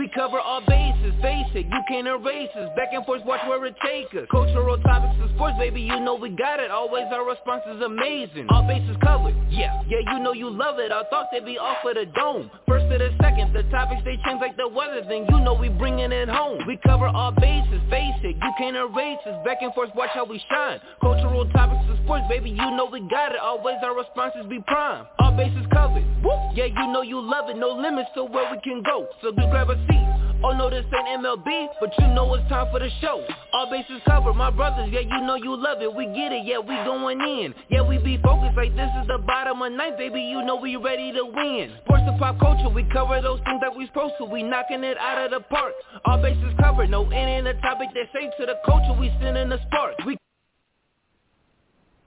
We cover all bases, it, you can't erase us. Back and forth, watch where it take us. Cultural topics and sports, baby, you know we got it. Always our response is amazing. All bases covered, yeah, yeah, you know you love it. Our thoughts, they be off of the dome. First to the second, the topics, they change like the weather. Then you know we bringing it home. We cover all bases, it, you can't erase us. Back and forth, watch how we shine. Cultural topics and sports, baby, you know we got it. Always our responses be prime. All bases covered, Woo! yeah, you know you love it. No limits to where we can go. So just grab a seat Oh no, this ain't MLB, but you know it's time for the show. All bases covered, my brothers, yeah, you know you love it. We get it, yeah, we going in. Yeah, we be focused like this is the bottom of night, baby. You know we ready to win. Sports and pop culture, we cover those things that we supposed to. We knocking it out of the park. All bases covered, no any in the topic that say to the culture. We sending the spark. We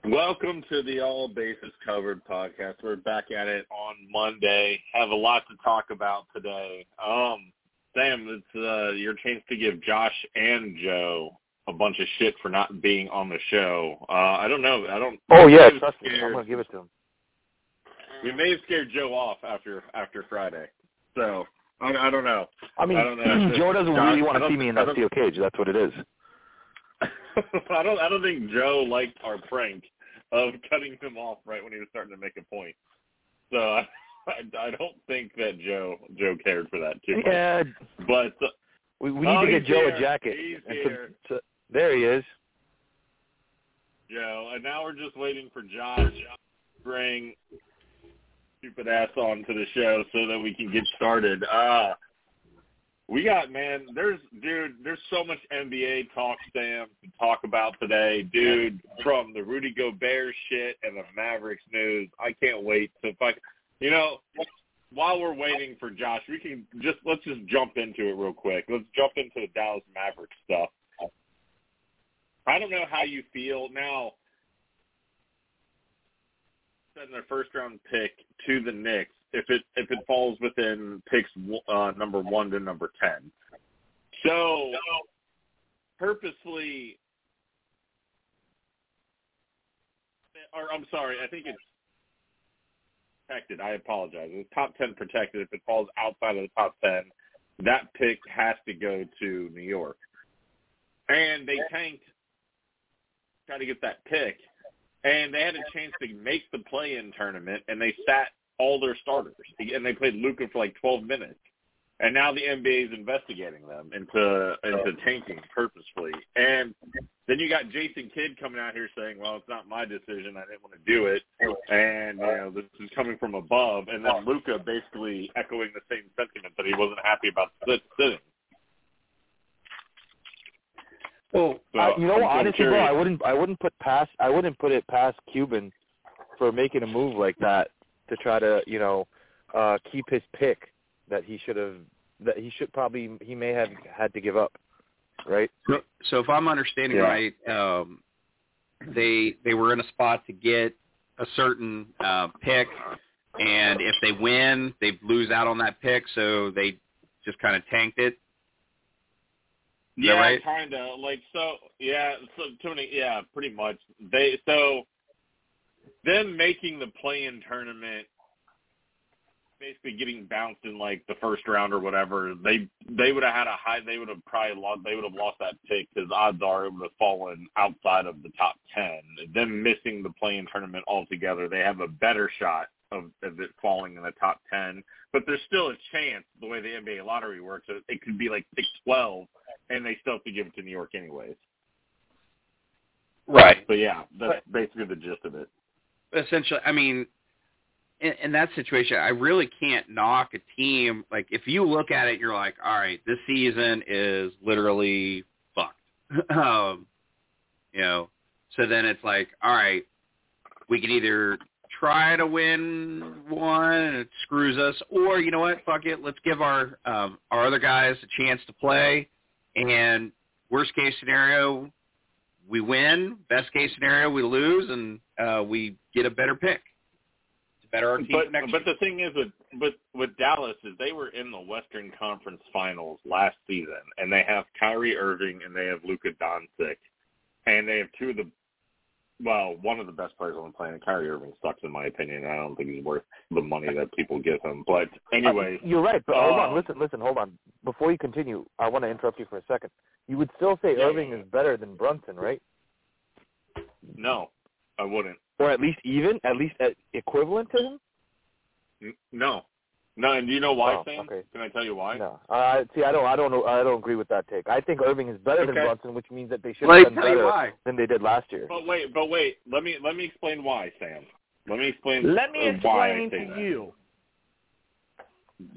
Welcome to the All Bases Covered podcast. We're back at it on Monday. Have a lot to talk about today. Um, Sam, it's uh, your chance to give Josh and Joe a bunch of shit for not being on the show. Uh, I don't know. I don't. Oh yeah, trust me. I'm gonna give it to him. We may have scared Joe off after after Friday, so I, I don't know. I mean, I don't know. Joe doesn't Josh, really want to see me in that steel cage. That's what it is. I don't. I don't think Joe liked our prank of cutting him off right when he was starting to make a point. So I, I don't think that Joe Joe cared for that too much. Yeah, But uh, we, we need Oh, to get Joe here. a jacket. He's so- here. so- there he is. Joe, and now we're just waiting for Josh to bring stupid ass on to the show so that we can get started. Uh we got man, there's dude, there's so much NBA talk, Sam, to talk about today, dude. From the Rudy Gobert shit and the Mavericks news, I can't wait to fuck. You know, while we're waiting for Josh, we can just let's just jump into it real quick. Let's jump into the Dallas Mavericks stuff. I don't know how you feel now. Sending their first round pick to the Knicks if it if it falls within picks uh, number one to number ten. So purposely, or I'm sorry, I think it's protected. I apologize. It's top ten protected. If it falls outside of the top ten, that pick has to go to New York. And they tanked try to get that pick, and they had a chance to make the play-in tournament, and they sat all their starters, and they played Luka for like 12 minutes, and now the NBA is investigating them into into tanking purposefully, and then you got Jason Kidd coming out here saying, "Well, it's not my decision. I didn't want to do it," and you know this is coming from above, and then Luka basically echoing the same sentiment that he wasn't happy about sit- sitting. Well, So, I, you know, I'm honestly, bro. I wouldn't, I wouldn't put past, I wouldn't put it past Cuban for making a move like that to try to, you know, uh keep his pick that he should have, that he should probably, he may have had to give up, right? So, so if I'm understanding Yeah. right, um, they they were in a spot to get a certain uh, pick, and if they win, they lose out on that pick, so they just kind of tanked it. Is Yeah, right? kind of like so. Yeah, so Tony. Yeah, pretty much. They so them making the play-in tournament, basically getting bounced in like the first round or whatever. They they would have had a high. They would have probably lost. They would have lost that pick because odds are it would have fallen outside of the top ten. Them missing the play-in tournament altogether, they have a better shot of, of it falling in the top ten. But there's still a chance the way the NBA lottery works. It, it could be like six twelve and they still have to give it to New York anyways. Right. So yeah, that's basically the gist of it. Essentially, I mean, in, in that situation, I really can't knock a team. Like, if you look at it, you're like, all right, this season is literally fucked. um, you know, so then it's like, all right, we can either try to win one and it screws us, or you know what, fuck it, let's give our um, our other guys a chance to play. And worst case scenario, we win. Best case scenario, we lose, and uh, we get a better pick better our team But next but the thing is with with with Dallas is they were in the Western Conference Finals last season, and they have Kyrie Irving and they have Luka Doncic, and they have two of the well, one of the best players on the planet, Kyrie Irving, sucks in my opinion. I don't think he's worth the money that people give him. But anyway, uh, you're right. But hold on, uh, listen, listen, hold on. Before you continue, I want to interrupt you for a second. You would still say Yeah, Irving yeah. is better than Brunson, right? no, I wouldn't. Or at least even, at least at equivalent to him? N- No, no. And do you know why, Oh, Sam? okay. Can I tell you why? No. Uh, see, I don't, I don't know, I don't agree with that take. I think Irving is better than Okay. Brunson, which means that they should Let have me done better than they did last year. But wait, but wait. Let me let me explain why, Sam. Let me explain. Let me why I explain say to that. you.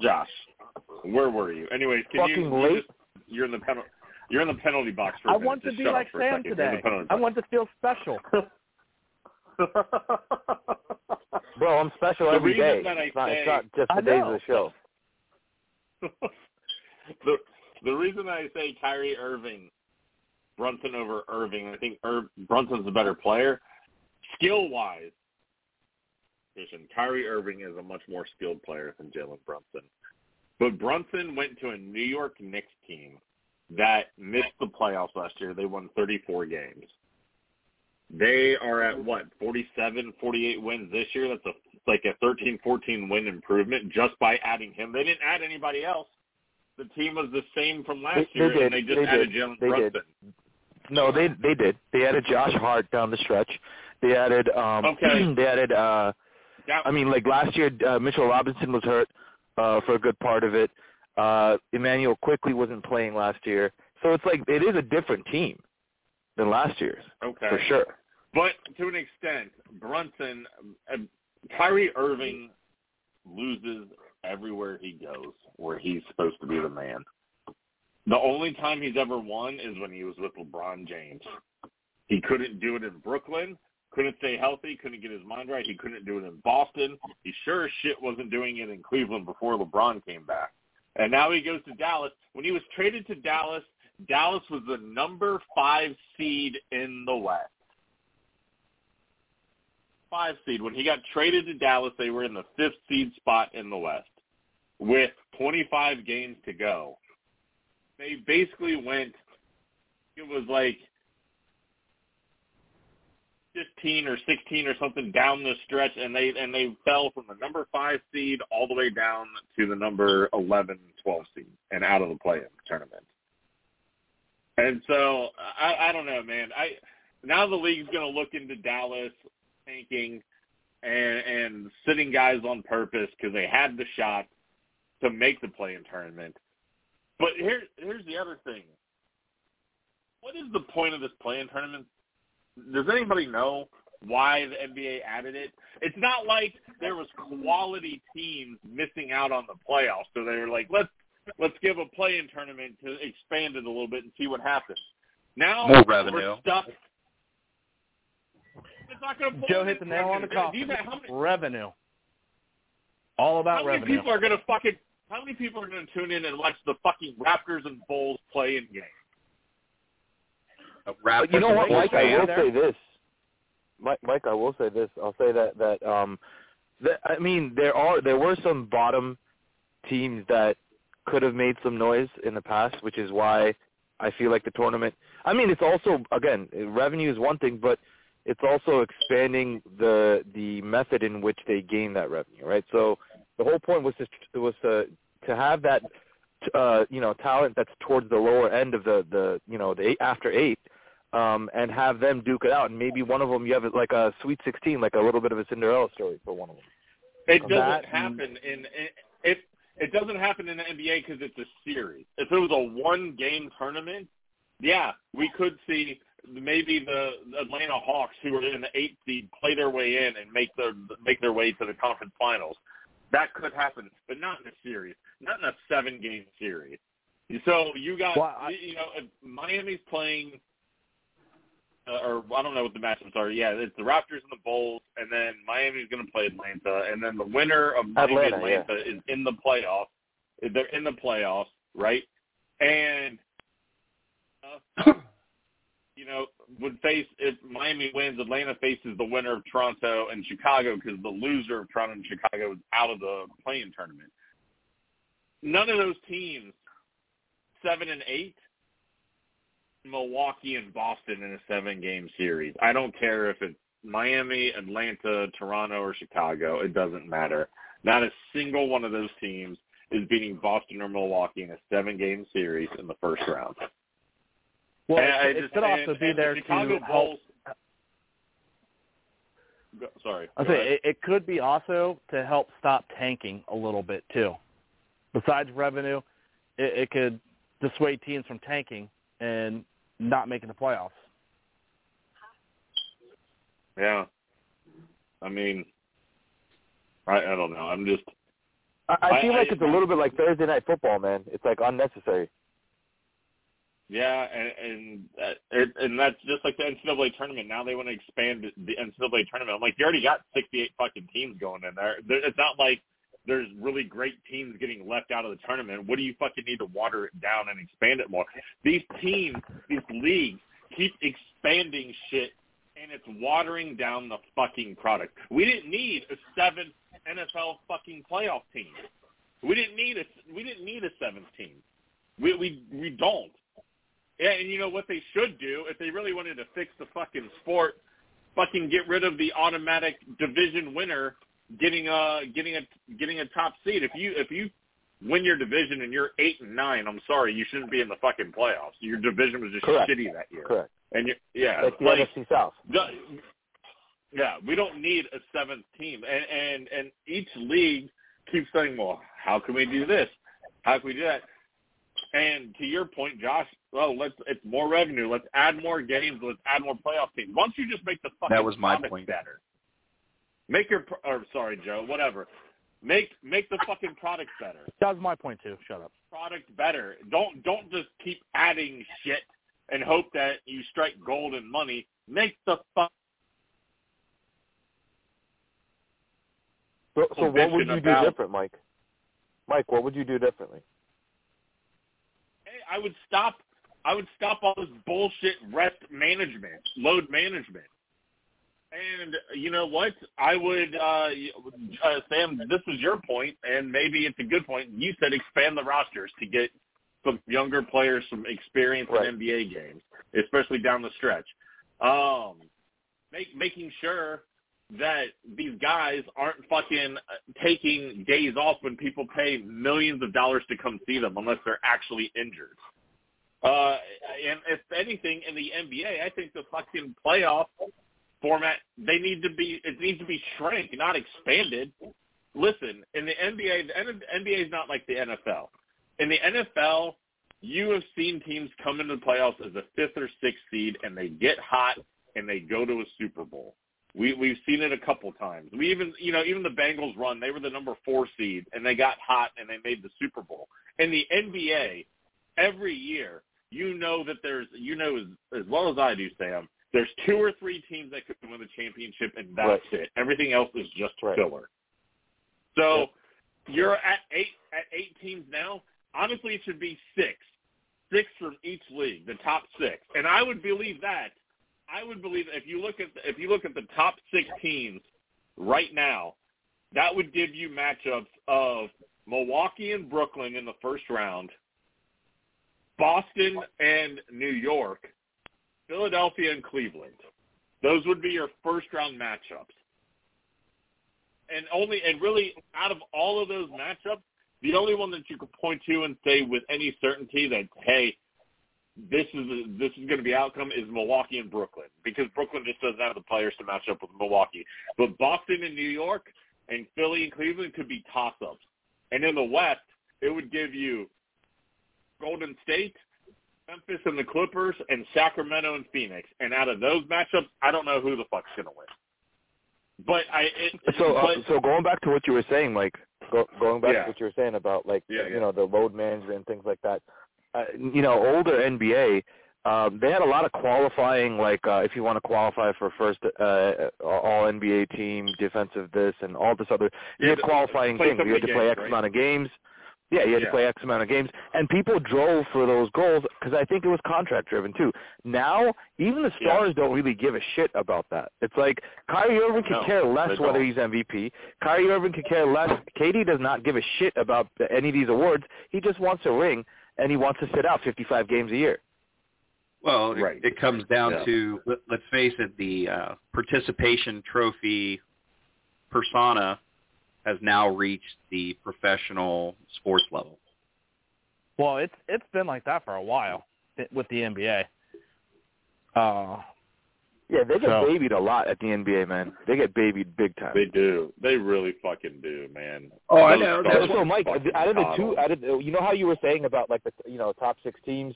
Josh. Where were you? Anyways, can you, Fucking you late. just, you're in the penalty. You're in the penalty box for a I minute. want to Just be like up for a Sam second. You're in today. I want to feel special. Bro, I'm special The every day. it's, not, say- it's not just the days of the show. the the reason I say Kyrie Irving, Brunson over Irving, I think Ir- Brunson's a better player, skill wise. Kyrie Irving is a much more skilled player than Jalen Brunson. But Brunson went to a New York Knicks team that missed the playoffs last year. They won 34 games. They are at what, 47, 48 wins this year? That's a like a 13, 14 win improvement just by adding him. They didn't add anybody else. The team was the same from last They- year, they and they just They added did. Jalen Brunson. No, they they did. They added Josh Hart down the stretch. They added um Okay. they added uh That, I mean like last year uh, Mitchell Robinson was hurt uh for a good part of it. Uh Immanuel Quickley wasn't playing last year. So it's like it is a different team than last year's okay. for sure. But to an extent, Brunson, uh, Kyrie Irving loses everywhere he goes where he's supposed to be the man. The only time he's ever won is when he was with LeBron James. He couldn't do it in Brooklyn, couldn't stay healthy, couldn't get his mind right. He couldn't do it in Boston. He sure as shit wasn't doing it in Cleveland before LeBron came back. And now he goes to Dallas. When he was traded to Dallas, Dallas was the number five seed in the West five seed. When he got traded to Dallas, they were in the fifth seed spot in the West with 25 games to go. They basically went, it was like 15 or 16 or something down the stretch, and they and they fell from the number five seed all the way down to the number 11, 12 seed, and out of the play-in tournament. And so I, I don't know, man. I now the league's going to look into Dallas tanking and, and sitting guys on purpose because they had the shot to make the play-in tournament. But here, here's the other thing. What is the point of this play-in tournament? Does anybody know why the NBA added it? It's not like there was quality teams missing out on the playoffs, so they were like, let's let's give a play-in tournament to expand it a little bit and see what happens. Now More we're revenue. stuck. It's not going to Joe hit the nail on the coffin. How many, Revenue. All about how many revenue. people are going to fucking? How many people are going to tune in and watch the fucking Raptors and Bulls play in games? But you know what, Mike? I will there. say this. Mike, Mike, I will say this. I'll say that that um, that, I mean there are there were some bottom teams that could have made some noise in the past, which is why I feel like the tournament. I mean, it's also again revenue is one thing, but it's also expanding the the method in which they gain that revenue, right? So the whole point was to was to to have that uh, you know talent that's towards the lower end of the the you know the eight, after eight um, and have them duke it out. And maybe one of them you have like a Sweet 16, like a little bit of a Cinderella story for one of them. It doesn't That- happen in it. It doesn't happen in the NBA because it's a series. If it was a one-game tournament, yeah, we could see maybe the Atlanta Hawks, who are in the eighth seed, play their way in and make their make their way to the conference finals. That could happen, but not in a series, not in a seven-game series. So you got, Well, I- you know, if Miami's playing uh, or I don't know what the matchups are. Yeah, it's the Raptors and the Bulls, and then Miami's going to play Atlanta, and then the winner of Miami Atlanta, Atlanta is in the playoffs. They're in the playoffs, right? And uh, you know, would face if Miami wins, Atlanta faces the winner of Toronto and Chicago because the loser of Toronto and Chicago is out of the play-in tournament. None of those teams, seven and eight, Milwaukee and Boston in a seven-game series. I don't care if it's Miami, Atlanta, Toronto, or Chicago. It doesn't matter. Not a single one of those teams is beating Boston or Milwaukee in a seven-game series in the first round. Well, And it, it just- could also and- be and the there Chicago to help. Bulls. Go- Sorry. I say it, it could be also to help stop tanking a little bit too. Besides revenue, it, it could dissuade teams from tanking and not making the playoffs. Yeah. I mean, I, I don't know. I'm just I, I feel I- like I- it's a little bit like Thursday night football, man. It's like unnecessary. yeah, and and uh, and that's just like the NCAA tournament. Now they want to expand the NCAA tournament. I'm like, you already got 68 fucking teams going in there. there. It's not like there's really great teams getting left out of the tournament. What do you fucking need to water it down and expand it more? These teams, these leagues keep expanding shit and it's watering down the fucking product. We didn't need a seventh NFL fucking playoff team. We didn't need a we didn't need a seventh team. We we we don't. Yeah, and you know what they should do if they really wanted to fix the fucking sport, fucking get rid of the automatic division winner getting a getting a getting a top seed. If you if you win your division and you're eight and nine, I'm sorry, you shouldn't be in the fucking playoffs. Your division was just Correct. shitty that year. Correct. And you, yeah, Like the like, NFC South. the, yeah, we don't need a seventh team, and and and each league keeps saying, well, how can we do this? How can we do that? And to your point, Josh, well, let's it's more revenue. Let's add more games. Let's add more playoff teams. Once you just make the fucking That was my point. better, make your pro- or sorry, Joe, whatever. Make make the fucking product better. That was my point too. Shut up. Product better. Don't don't just keep adding shit and hope that you strike gold and money. Make the fuck So, so what would bitching you do different, Mike? Mike, what would you do differently? Hey, I would stop. I would stop all this bullshit rest management, load management. And you know what? I would, uh, uh, Sam. This is your point, and maybe it's a good point. You said expand the rosters to get some younger players some experience Right. in NBA games, especially down the stretch. Um, make, making sure that these guys aren't fucking uh, taking days off when people pay millions of dollars to come see them unless they're actually injured. Uh, and if anything, in the NBA, I think the fucking playoff format they need to be it needs to be shrank, not expanded. Listen, in the NBA, the NBA is not like the NFL. In the NFL, you have seen teams come into the playoffs as a fifth or sixth seed, and they get hot and they go to a Super Bowl. We we've seen it a couple times. We even you know even the Bengals run they were the number four seed and they got hot and they made the Super Bowl. In the NBA, every year you know that there's you know as, as well as I do, Sam. There's two or three teams that could win the championship and that's it. Everything else is just Right. filler. So you're at eight at eight teams now. Honestly, it should be six, six from each league, the top six, and I would believe that. I would believe that if you look at the, if you look at the top six teams right now, that would give you matchups of Milwaukee and Brooklyn in the first round, Boston and New York, Philadelphia and Cleveland. Those would be your first round matchups. And only and really out of all of those matchups, the only one that you could point to and say with any certainty that hey, this is this is going to be outcome is Milwaukee and Brooklyn because Brooklyn just doesn't have the players to match up with Milwaukee. But Boston and New York and Philly and Cleveland could be toss-ups. And in the West, it would give you Golden State, Memphis and the Clippers, and Sacramento and Phoenix. And out of those matchups, I don't know who the fuck's going to win. But I it, So, uh, but, so going back to what you were saying, like go, going back Yeah. to what you were saying about like Yeah, yeah. you know the load management and things like that. Uh, you know, older NBA, um, they had a lot of qualifying. Like uh, if you want to qualify for first uh, All NBA team, defensive this, and all this other, you Yeah, had qualifying things. You had to play games, X right? amount of games. Yeah, you had Yeah. to play X amount of games, and people drove for those goals because I think it was contract driven too. Now, even the Yeah. stars don't really give a shit about that. It's like Kyrie Irving could No, care less whether he's MVP. Kyrie Irving could care less. KD does not give a shit about any of these awards. He just wants a ring, and he wants to sit out 55 games a year. Well, it- it, comes down Yeah. to let, let's face it, the uh, participation trophy persona has now reached the professional sports level. Well, it's it's been like that for a while with the NBA. Uh, Yeah, they get So- babied a lot at the NBA, man. They get babied big time. They do. They really fucking do, man. Oh, I know. stars So, so Mike, fucking out of the coddled. two, out of the, you know how you were saying about like the you know top six teams.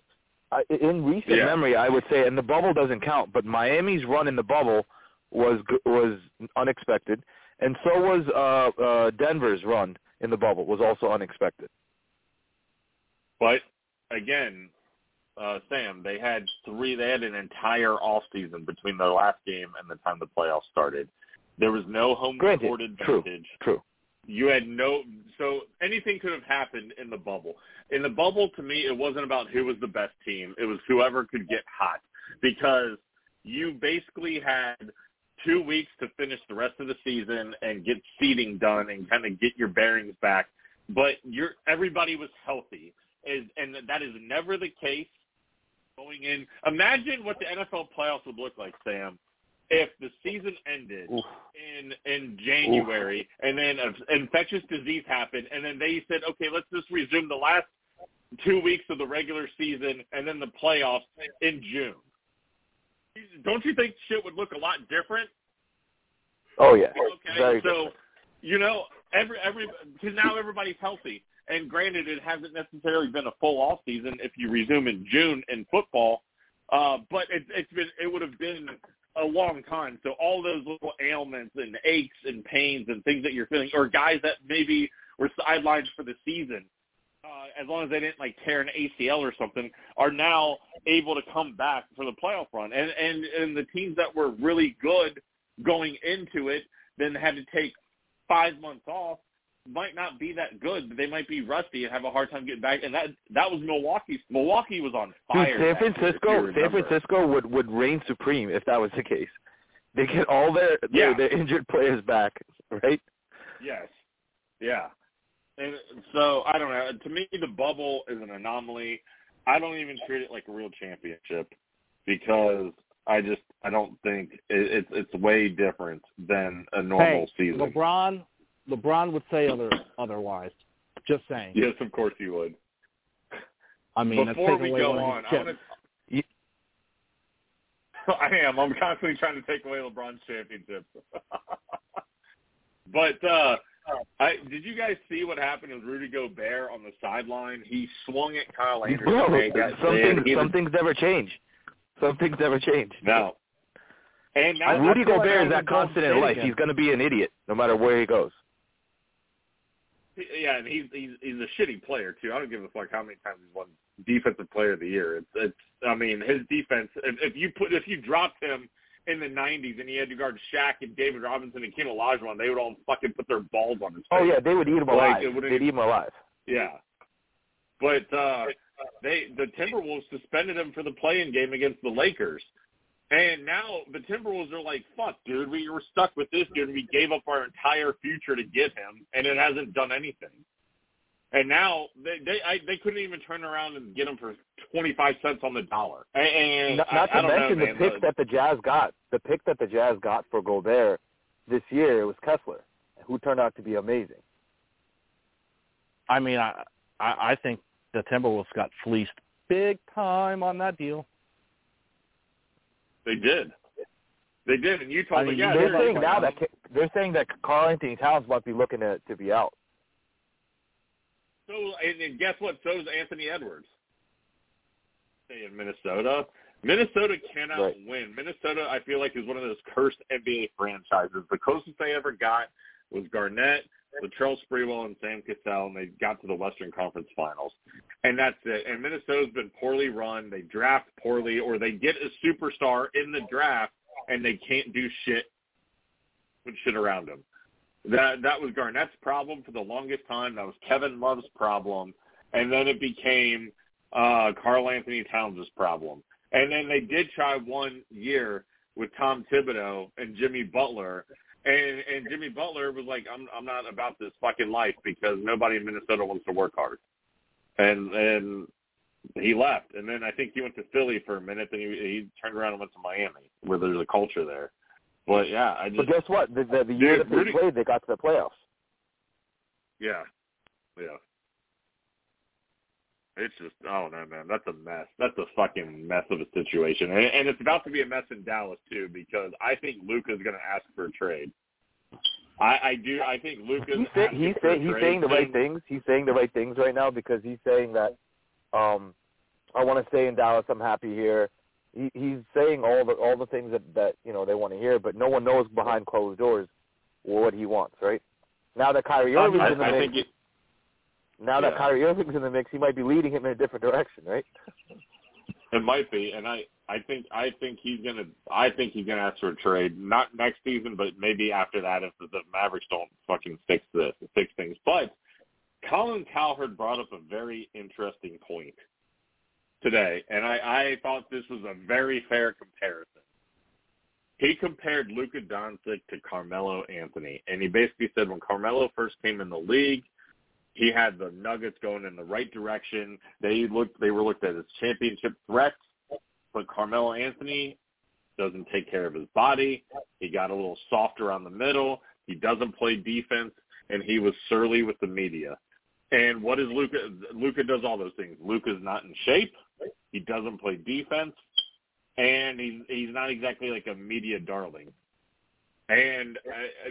I, in recent Yeah. memory, I would say, and the bubble doesn't count, but Miami's run in the bubble was g- was unexpected, and so was uh, uh, Denver's run in the bubble was also unexpected. But again, uh, Sam, they had three. They had an entire off season between their last game and the time the playoffs started. There was no home Granted, court true. advantage. True. You had no. So anything could have happened in the bubble. In the bubble, to me, it wasn't about who was the best team. It was whoever could get hot because you basically had two weeks to finish the rest of the season and get seeding done and kind of get your bearings back. But you're everybody was healthy, is and that is never the case going in. Imagine what the NFL playoffs would look like, Sam, if the season ended Oof. in in January and then an infectious disease happened and then they said, okay, let's just resume the last two weeks of the regular season and then the playoffs in June. Don't you think shit would look a lot different? Oh yeah. Okay, Very so different. you know every every because now everybody's healthy, and granted, it hasn't necessarily been a full off season if you resume in June in football, uh, but it, it's been it would have been a long time. So all those little ailments and aches and pains and things that you're feeling, or guys that maybe were sidelined for the season, uh, as long as they didn't like tear an ACL or something, are now able to come back for the playoff run. And and and the teams that were really good going into it, then had to take five months off, might not be that good. But they might be rusty and have a hard time getting back. And that that was Milwaukee's. Milwaukee was on Dude, fire. San that year, Francisco, San. Francisco would would reign supreme if that was the case. They get all their their, Yeah. their injured players back, right? Yes. Yeah. And so I don't know. To me, the bubble is an anomaly. I don't even treat it like a real championship because I just I don't think it, it's it's way different than a normal hey, season. LeBron, LeBron would say other otherwise. Just saying. Yes, of course he would. I mean, Before we go on, I want You- to. I am. I'm constantly trying to take away LeBron's championships. but uh I did you guys see what happened with Rudy Gobert on the sideline? He swung at Kyle Anderson. Got some things He some things never change. Some things never change. No. And now Rudy feel like Gobert is that constant in life. again. He's going to be an idiot no matter where he goes. Yeah, and he's he's he's a shitty player too. I don't give a fuck how many times he's won defensive player of the year. It's it's I mean his defense. If, if you put if you dropped him in the '90s and he had to guard Shaq and David Robinson and Hakeem Olajuwon, they would all fucking put their balls on his face. Oh yeah, they would eat him alive. wouldn't They'd eat him alive. Yeah. But uh they the Timberwolves suspended him for the play-in game against the Lakers. And now the Timberwolves are like, fuck, dude, we were stuck with this dude and we gave up our entire future to get him and it hasn't done anything. And now they they I, they couldn't even turn around and get him for twenty five cents on the dollar. And, and Not, not I to don't mention know, the man. pick that the Jazz got. The pick that the Jazz got for Gobert this year it was Kessler, who turned out to be amazing. I mean, I, I I think the Timberwolves got fleeced big time on that deal. they did. They did, and Utah. I mean, yeah, they're they're saying like, now that they're saying that Karl-Anthony Towns might be looking to to be out. So and, and guess what? So is Anthony Edwards. Stay in Minnesota. Minnesota cannot Right. win. Minnesota, I feel like, is one of those cursed NBA franchises. The closest they ever got was Garnett, Latrell Sprewell, and Sam Cassell, and they got to the Western Conference Finals. And that's it. And Minnesota's been poorly run. They draft poorly, or they get a superstar in the draft, and they can't do shit with shit around them. That that was Garnett's problem for the longest time. That was Kevin Love's problem, and then it became uh, Karl-Anthony Towns' problem. And then they did try one year with Tom Thibodeau and Jimmy Butler, and and Jimmy Butler was like, "I'm I'm not about this fucking life because nobody in Minnesota wants to work hard." And and he left, and then I think he went to Philly for a minute. Then he he turned around and went to Miami, where there's a culture there. But yeah, I just But guess what? The, the, the year that they Rudy- played, they got to the playoffs. yeah, yeah. It's just oh no man, that's a mess. That's a fucking mess of a situation, and, and it's about to be a mess in Dallas too because I think Luka's going to ask for a trade. I, I do. I think Luka's He's, say, he's, say, he's saying the right things. He's saying the right things right now because he's saying that um, I want to stay in Dallas. I'm happy here. He, he's saying all the all the things that that you know they want to hear, but no one knows behind closed doors what he wants. Right now that Kyrie I, Irving's in the I mix, think it, now that yeah. Kyrie Irving's in the mix, he might be leading him in a different direction. Right? It might be, and I, I think, I think he's gonna, I think he's gonna ask for a trade, not next season, but maybe after that if the, the Mavericks don't fucking fix this, fix things. But Colin Cowherd brought up a very interesting point today, and I, I thought this was a very fair comparison. He compared Luka Doncic to Carmelo Anthony, and he basically said when Carmelo first came in the league, he had the Nuggets going in the right direction. They looked they were looked at as championship threats, but Carmelo Anthony doesn't take care of his body. He got a little soft around the middle. He doesn't play defense, and he was surly with the media. And what is Luka? Luka does all those things. Luka's not in shape. He doesn't play defense, and he's he's not exactly like a media darling. And uh,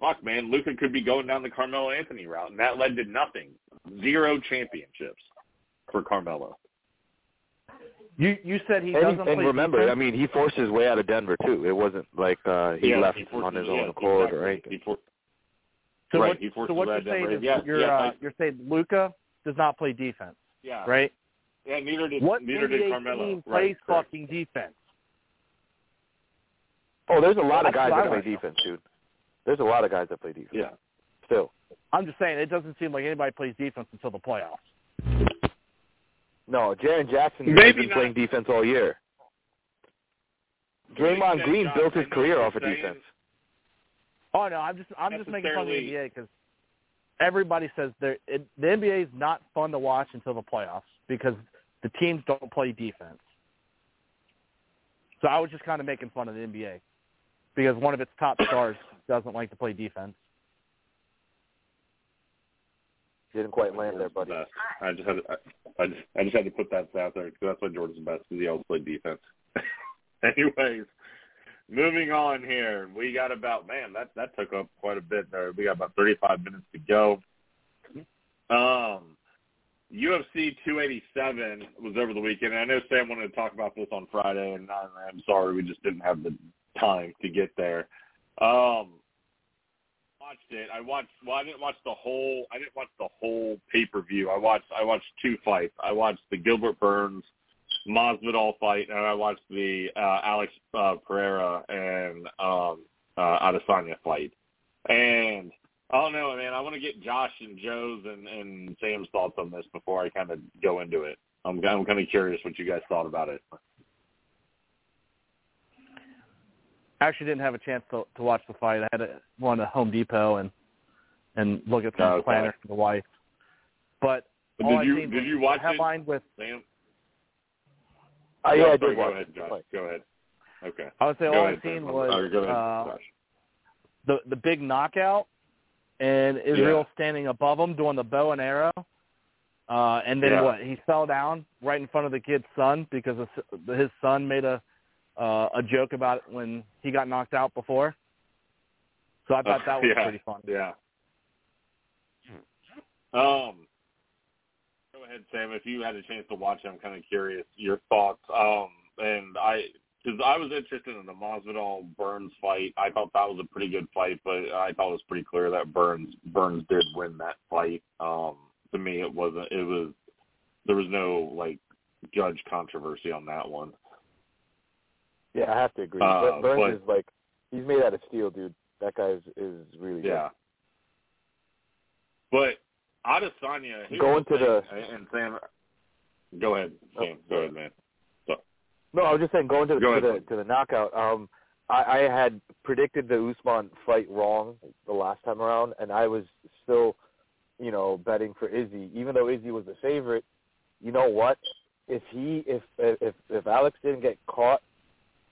fuck, man, Luka could be going down the Carmelo Anthony route, and that led to nothing. Zero championships for Carmelo. You you said he and, doesn't he, and play remember, defense? I mean, he forced his way out of Denver too. It wasn't like uh, he Yeah, left he forced on his yeah, own accord exactly. or anything. He for- so right, what, he forced so what you're saying Denver. is Yeah, you're yeah, uh, like- you're saying Luka does not play defense, yeah, right? Yeah, neither did What neither did NBA Carmelo. team right, plays correct. fucking defense? Oh, there's a lot of guys that play know. defense, dude. There's a lot of guys that play defense. Yeah. Still. I'm just saying it doesn't seem like anybody plays defense until the playoffs. No, Jaren Jackson has been not. playing defense all year. Draymond Green Johnson, built his career off of defense. Oh no, I'm just I'm just making fun of the NBA because everybody says it, the NBA is not fun to watch until the playoffs because the teams don't play defense. So I was just kind of making fun of the NBA because one of its top stars saying like to play defense. Didn't quite land there, buddy. Best. I just had to, I, I just I just had to put that out there because that's why Jordan's best because he always played defense. Anyways, moving on here, we got about man that that took up quite a bit there. We got about 35 minutes to go. Um, UFC 287 was over the weekend. And I know Sam wanted to talk about this on Friday, and I'm, sorry we just didn't have the time to get there. Um, watched it. I watched. Well, I didn't watch the whole. I didn't watch the whole pay per view. I watched. I watched two fights. I watched the Gilbert Burns Masvidal fight, and I watched the uh, Alex uh, Pereira and um, uh, Adesanya fight. And I don't know, man. I want to get Josh and Joe's and, and Sam's thoughts on this before I kind of go into it. I'm I'm kind of curious what you guys thought about it. I actually didn't have a chance to to watch the fight. I had to run to Home Depot and and look at some Okay. planners for the wife. But But all did I you did was you watch the headline with Sam? Oh, yeah, I sorry, did go watch ahead, it. Josh. Go ahead. Okay. I would say Go all ahead, I seen Sam. was Or uh, the the big knockout and Israel standing above him doing the bow and arrow. Uh, and then Yeah. what? He fell down right in front of the kid's son because his, his son made a uh, a joke about it when he got knocked out before. So I thought that was yeah. pretty fun. Yeah. Um, go ahead, Sam. If you had a chance to watch it, I'm kind of curious your thoughts. Um, and I, because I was interested in the Masvidal Burns fight. I thought that was a pretty good fight, but I thought it was pretty clear that Burns Burns did win that fight. Um, to me, it wasn't. It was there was no like judge controversy on that one. Yeah, I have to agree. Uh, Burns but- is like he's made out of steel, dude. That guy is is really good. Yeah. But Adesanya Going the to the- thing, and Sam. Go ahead, Sam. Go ahead, man. No, I was just saying going to the Go to the, to the knockout. Um, I, I had predicted the Usman fight wrong the last time around, and I was still, you know, betting for Izzy, even though Izzy was the favorite. you know what? If he if if if Alex didn't get caught,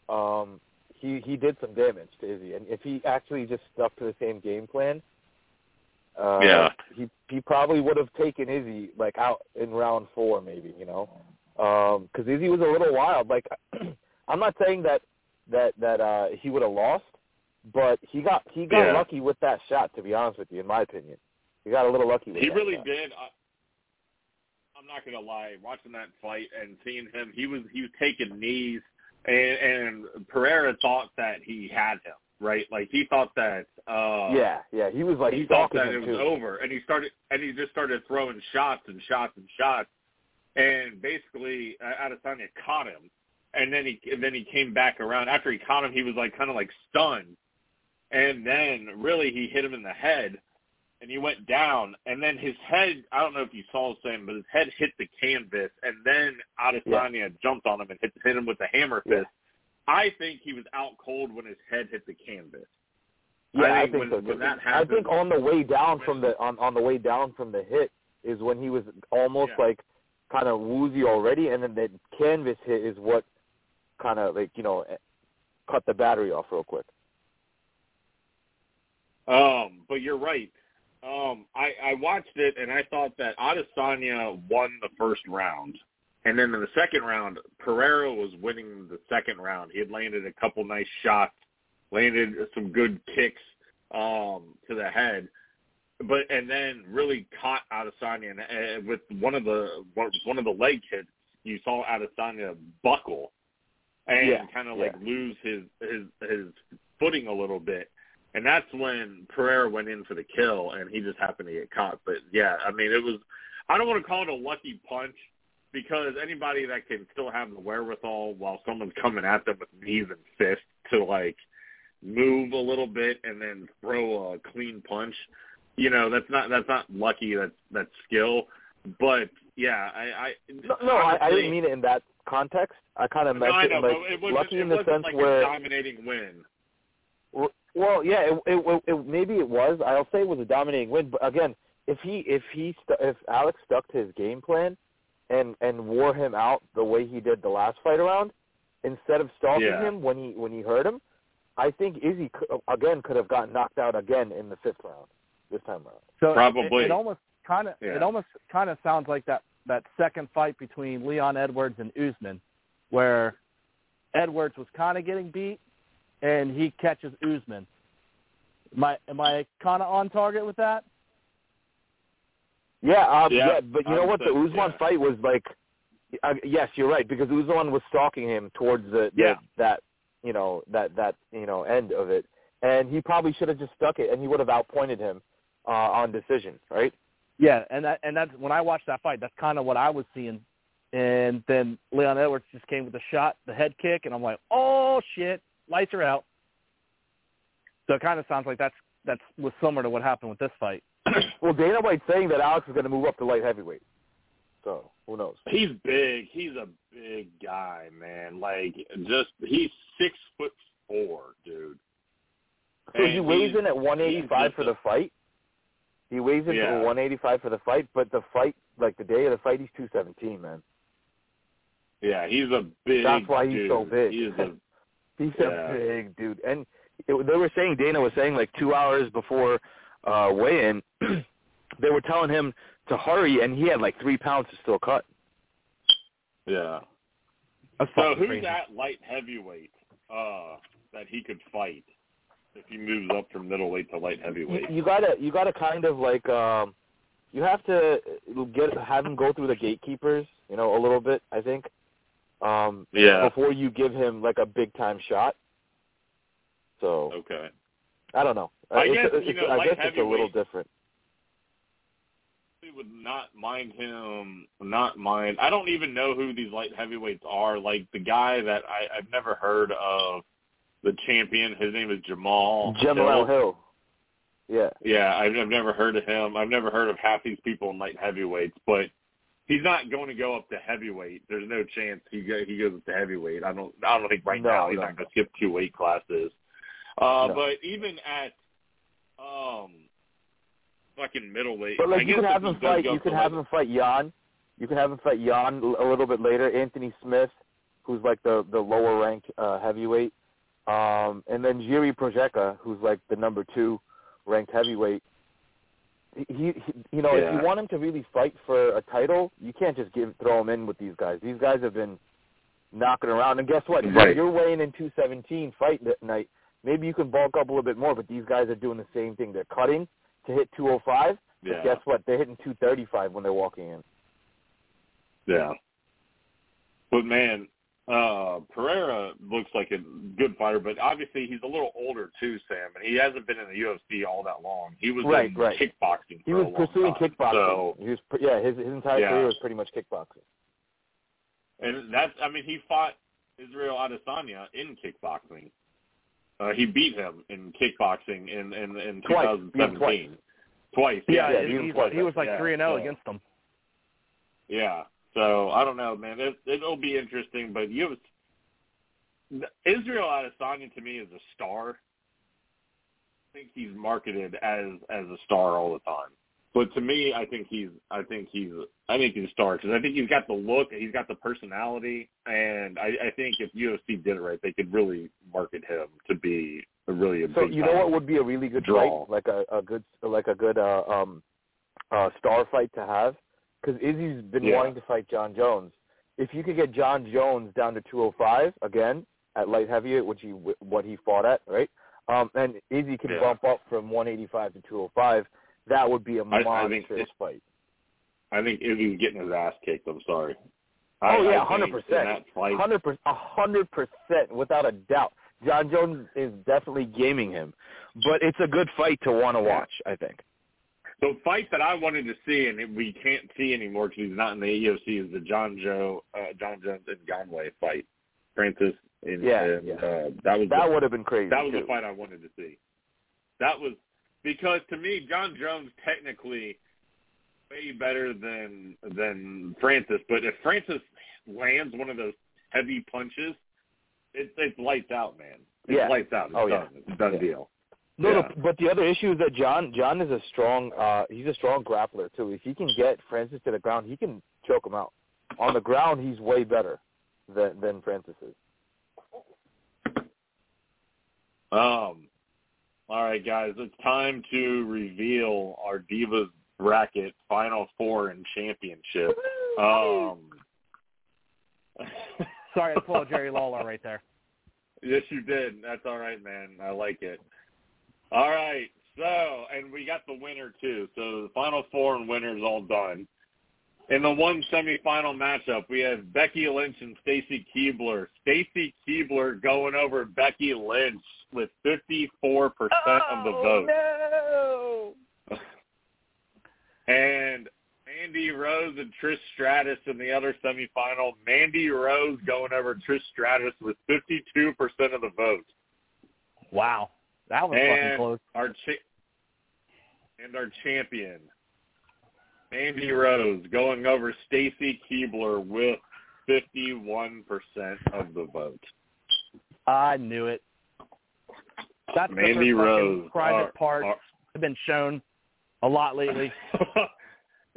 um, he he did some damage to Izzy, and if he actually just stuck to the same game plan, uh, Yeah. he he probably would have taken Izzy like out in round four, maybe you know, because Izzy was a little wild. Like I'm not saying that that that uh, he would have lost, but he got he got Yeah. lucky with that shot. To be honest with you, in my opinion, he got a little lucky. With He really shot. did. I, I'm not gonna lie. Watching that fight and seeing him, he was he was taking knees, and, and Pereira thought that he had him right. Like he thought that. uh Yeah, yeah, he was like he thought that it was too. over, and he started and he just started throwing shots and shots and shots, and basically uh, Adesanya caught him, and then he and then he came back around. After he caught him, he was like kind of like stunned, and then really he hit him in the head, and he went down, and then his head. I don't know if you saw the same, but his head hit the canvas, and then Adesanya jumped on him and hit hit him with the hammer Yeah. fist. I think he was out cold when his head hit the canvas. Yeah, I I think think when- so. when that I think on the way down from the on on the way down from the hit is when he was almost Yeah. like kind of woozy already, and then the canvas hit is what kind of like you know eh, cut the battery off real quick. Um, but you're right. Um, I, I watched it and I thought that Adesanya won the first round, and then in the second round, Pereira was winning the second round. He had landed a couple nice shots, landed some good kicks um, to the head, but and then really caught Adesanya and, uh, with one of the one of the leg hits. You saw Adesanya buckle and Yeah, kind of yeah. like lose his his his footing a little bit. And that's when Pereira went in for the kill, and he just happened to get caught. But yeah, I mean, it was. I don't want to call it a lucky punch because anybody that can still have the wherewithal while someone's coming at them with knees and fists to like move a little bit and then throw a clean punch, you know, that's not that's not lucky. That's that's skill. But yeah, I. I No, no I, I didn't mean it in that context. I kind of No, meant I it know, like it lucky it in the sense like where a dominating win. Well, yeah, it, it, it, it maybe it was. I'll say it was a dominating win, but again, if he if he stu- if Alex stuck to his game plan and and wore him out the way he did the last fight around, instead of stalking Yeah. him when he when he hurt him, I think Izzy could, again could have gotten knocked out again in the fifth round this time around. So it- Probably. it, it almost kind of Yeah. it almost kind of sounds like that that second fight between Leon Edwards and Usman, where Edwards was kind of getting beat, and he catches Usman. Am I am I kind of on target with that? Yeah, um, Yeah, yeah, but you know I what? The would Usman yeah. fight was like, uh, yes, you're right because Usman was stalking him towards the, the Yeah. that you know that that you know end of it, and he probably should have just stuck it, and he would have outpointed him uh, on decision, right? Yeah, and that and that's when I watched that fight. That's kind of what I was seeing. And then Leon Edwards just came with the shot, the head kick, and I'm like, oh shit, lights are out. So it kind of sounds like that's that's was similar to what happened with this fight. well, Dana White's saying that Alex is going to move up to light heavyweight, so who knows? He's big. He's a big guy, man. Like just he's six foot four, dude. So And he weighs in at 185 for the fight. He weighs in Yeah. at 185 for the fight, but the fight, like the day of the fight, he's 217, man. Yeah, he's a big. That's why he's dude. so big. He is a He's Yeah. a big dude, and it, they were saying Dana was saying like two hours before uh, weigh-in, they were telling him to hurry, and he had like three pounds to still cut. yeah. That's So who's crazy. that light heavyweight uh, that he could fight if he moves up from middleweight to light heavyweight? you gotta, you gotta kind of like, um, you have to get have him go through the gatekeepers, you know, a little bit. I think, um, Yeah. before you give him like a big time shot. So Okay. I don't know. Uh, I it's, guess, it's, you know, I guess it's a little different. Would not mind him. Not mind. I don't even know who these light heavyweights are. Like the guy that I, I've never heard of, the champion. His name is Jamal. Jamal Hill. Yeah. Yeah, I've, I've never heard of him. I've never heard of half these people in light heavyweights, but he's not going to go up to heavyweight. There's no chance he go, he goes up to heavyweight. I don't. I don't think right No, now he's no, not going to skip two weight classes. Uh, No. but even at um, fucking middleweight, But I like you guess could have him fight, you could have light- him fight Jan. You can have him fight Jan a little bit later. Anthony Smith, who's like the the lower ranked uh, heavyweight, um, and then Jiri Prochazka, who's like the number two ranked heavyweight. He, he you know, if you want him to really fight for a title, you can't just give throw him in with these guys. These guys have been knocking around, and guess what? Right. You're weighing in 217 fight that night. Maybe you can bulk up a little bit more, but these guys are doing the same thing. They're cutting to hit 205. But Yeah. guess what? They're hitting 235 when they're walking in. Yeah. But man, uh Pereira looks like a good fighter, but obviously he's a little older too, Sam, and he hasn't been in the UFC all that long. He was Right, in right. kickboxing. He for a was long pursuing time. kickboxing. So, he was, pr- yeah, his his entire Yeah. career was pretty much kickboxing. and that's I mean he fought Israel Adesanya in kickboxing. Uh, he beat him in kickboxing in in, in Twice. 2017. Twice. Yeah, Yeah, he, he was he, like he was like three and zero against him. Yeah. So I don't know, man. It, it'll be interesting, but you Israel Adesanya to me is a star. I think he's marketed as as a star all the time. But to me, I think he's I think he's I think he's a star because I think he's got the look, he's got the personality, and I, I think if UFC did it right, they could really market him to be a really a So you know what would be a really good draw. fight, like a, a good like a good uh, um uh star fight to have, because Izzy's been Yeah. wanting to fight Jon Jones. If you could get Jon Jones down to 205 again at light heavyweight, which he what he fought at, right? Um, and Izzy can Yeah. bump up from 185 to 205. That would be a monstrous think it- fight. I think Izzy's getting his ass kicked. I'm sorry. Oh I, yeah, hundred think percent, hundred percent, a hundred percent, without a doubt. Jon Jones is definitely gaming him, but it's a good fight to want to watch. I think. The fight that I wanted to see, and we can't see anymore because he's not in the AOC, is the John Joe, uh, Jon Jones and Ngannou fight. Francis and, Yeah, and yeah. Uh, that was That the, would have been crazy. that was too. the fight I wanted to see. That was because to me, Jon Jones technically way better than than Francis, but if Francis lands one of those heavy punches, it, it's lights out, man. It's Yeah. lights out. It's Oh, yeah. It's a done Yeah. deal. No, Yeah. no, but the other issue is that John John is a strong uh he's a strong grappler too. If he can get Francis to the ground, he can choke him out. On the ground, he's way better than than Francis is. Um, all right, guys, it's time to reveal our Divas bracket Final Four and Championship. Um, Sorry, I pulled Jerry Lawler right there. yes, you did. That's all right, man. I like it. All right, so and we got the winner too. So the Final Four and winner is all done. In the one semifinal matchup, we have Becky Lynch and Stacy Keibler. Stacy Keibler going over Becky Lynch with 54% of the oh, vote. Oh, No. And Mandy Rose and Trish Stratus in the other semifinal. Mandy Rose going over Trish Stratus with 52% of the vote. Wow, that was fucking And close. our cha- and our champion, Mandy Rose, going over Stacy Keibler with 51% of the vote. I knew it. That's Mandy the Rose. private our- parts our- have been shown a lot lately.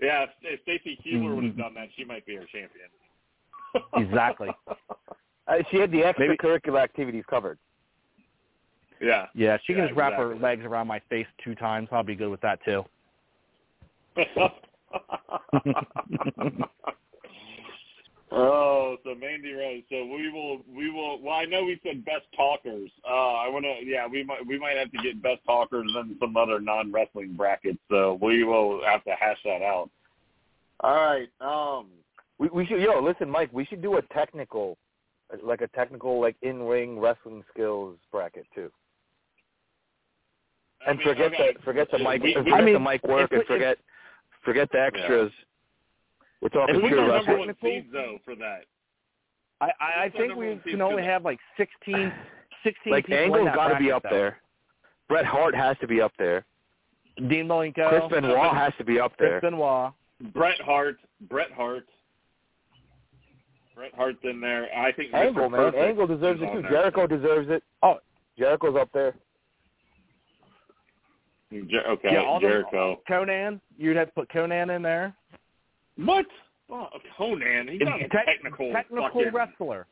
yeah, if, if Stacy Keibler would have done that, she might be our champion. Exactly. Uh, she had the Maybe- extracurricular activities covered. Yeah. Yeah, she can Yeah, just wrap her legs around my face two times. I'll be good with that too. oh, so Mandy Rose. So we will, we will. Well, I know we said best talkers. Uh, I want to. Yeah, we might, we might have to get best talkers and some other non wrestling brackets. So we will have to hash that out. All right. Um. We we should yo listen, Mike. We should do a technical, like a technical like in ring wrestling skills bracket too. I And mean, forget okay. the forget the mic We- we- forget I mean, the mic work if and forget forget the extras. We're talking If we Who's pure our number wrestling. one seed though for that? I, I, I think we can only have like 16, 16 Like people in Angle's that got to be up though. there. Bret Hart has to be up there. Dean Malenko, Chris Benoit has to be up there. Chris. Benoit. Bret Hart. Bret Hart. Bret Hart's in there. I think Mr. Angle, man. Angle deserves it on too. there. Jericho deserves it. Oh. Jericho's up there. Jer- okay, yeah, all the- Jericho. Konnan. You'd have to put Konnan in there. What? Oh, Konnan, he's Is not a tech- technical, technical fucking, wrestler.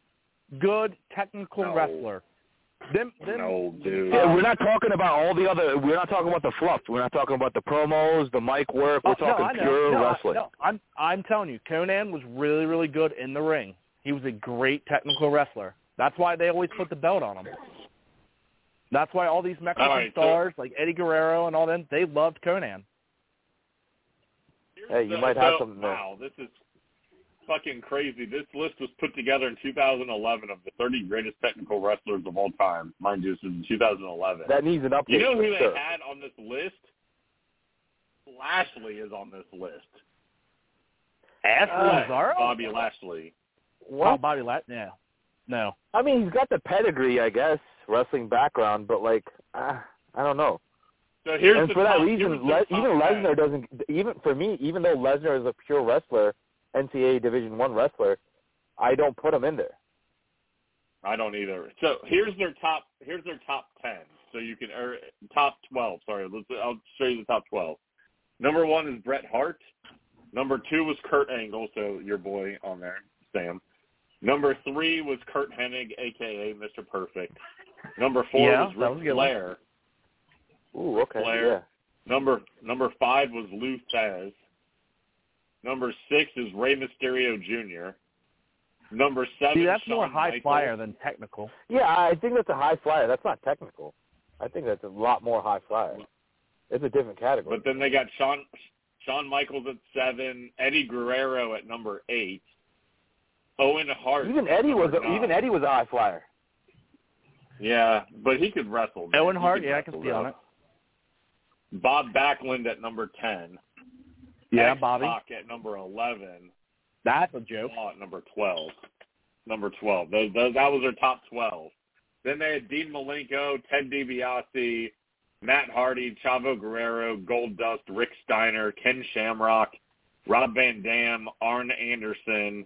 Good technical No. wrestler. Them, them, No, dude. Yeah, we're not talking about all the other. We're not talking about the fluff. We're not talking about the promos, the mic work. We're Oh, talking no, pure no, I- wrestling. no, I'm I'm telling you, Konnan was really really good in the ring. He was a great technical wrestler. That's why they always put the belt on him. That's why all these Mexican All right, so- stars like Eddie Guerrero and all them, they loved Konnan. Hey, you So- might have so- something there. Wow, this is fucking crazy. This list was put together in 2011 of the 30 greatest technical wrestlers of all time. Mind you, this is in 2011. That needs an update. you know who they sure. had on this list? Lashley is on this list. Ashley Uh, Lazaro? Bobby Lashley. Oh, What? Bobby Lat? Yeah. No. I mean, he's got the pedigree, I guess, wrestling background, but like, uh, I don't know. So here's and the for that reason, Le- even Lesnar doesn't. Even for me, even though Lesnar is a pure wrestler, NCAA Division One wrestler, I don't put him in there. I don't either. So here's their top. Here's their top ten. So you can or top twelve. Sorry, let's. I'll show you the top twelve. Number one is Bret Hart. Number two was Kurt Angle. So your boy on there, Sam. Number three was Curt Hennig, aka Mr. Perfect. Number four Yeah, was that Ric was a one. Flair. Ooh, okay, Flair. yeah. Number number five was Lou Thesz. Number six is Rey Mysterio Jr. Number seven. See, that's Shawn more high Michaels. flyer than technical. Yeah, I think that's a high flyer. That's not technical. I think that's a lot more high flyer. It's a different category. But then they got Shawn Shawn Michaels at seven, Eddie Guerrero at number eight, Owen Hart. even at Eddie was a, even. Eddie was a high flyer. Yeah, but he could wrestle. man. Owen Hart, yeah, I can see on it. Bob Backlund at number ten. Yeah, X Bobby. At number eleven. That's a joke. Law at number twelve. Number twelve. Those, those, that was their top twelve. Then they had Dean Malenko, Ted DiBiase, Matt Hardy, Chavo Guerrero, Goldust, Rick Steiner, Ken Shamrock, Rob Van Dam, Arn Anderson,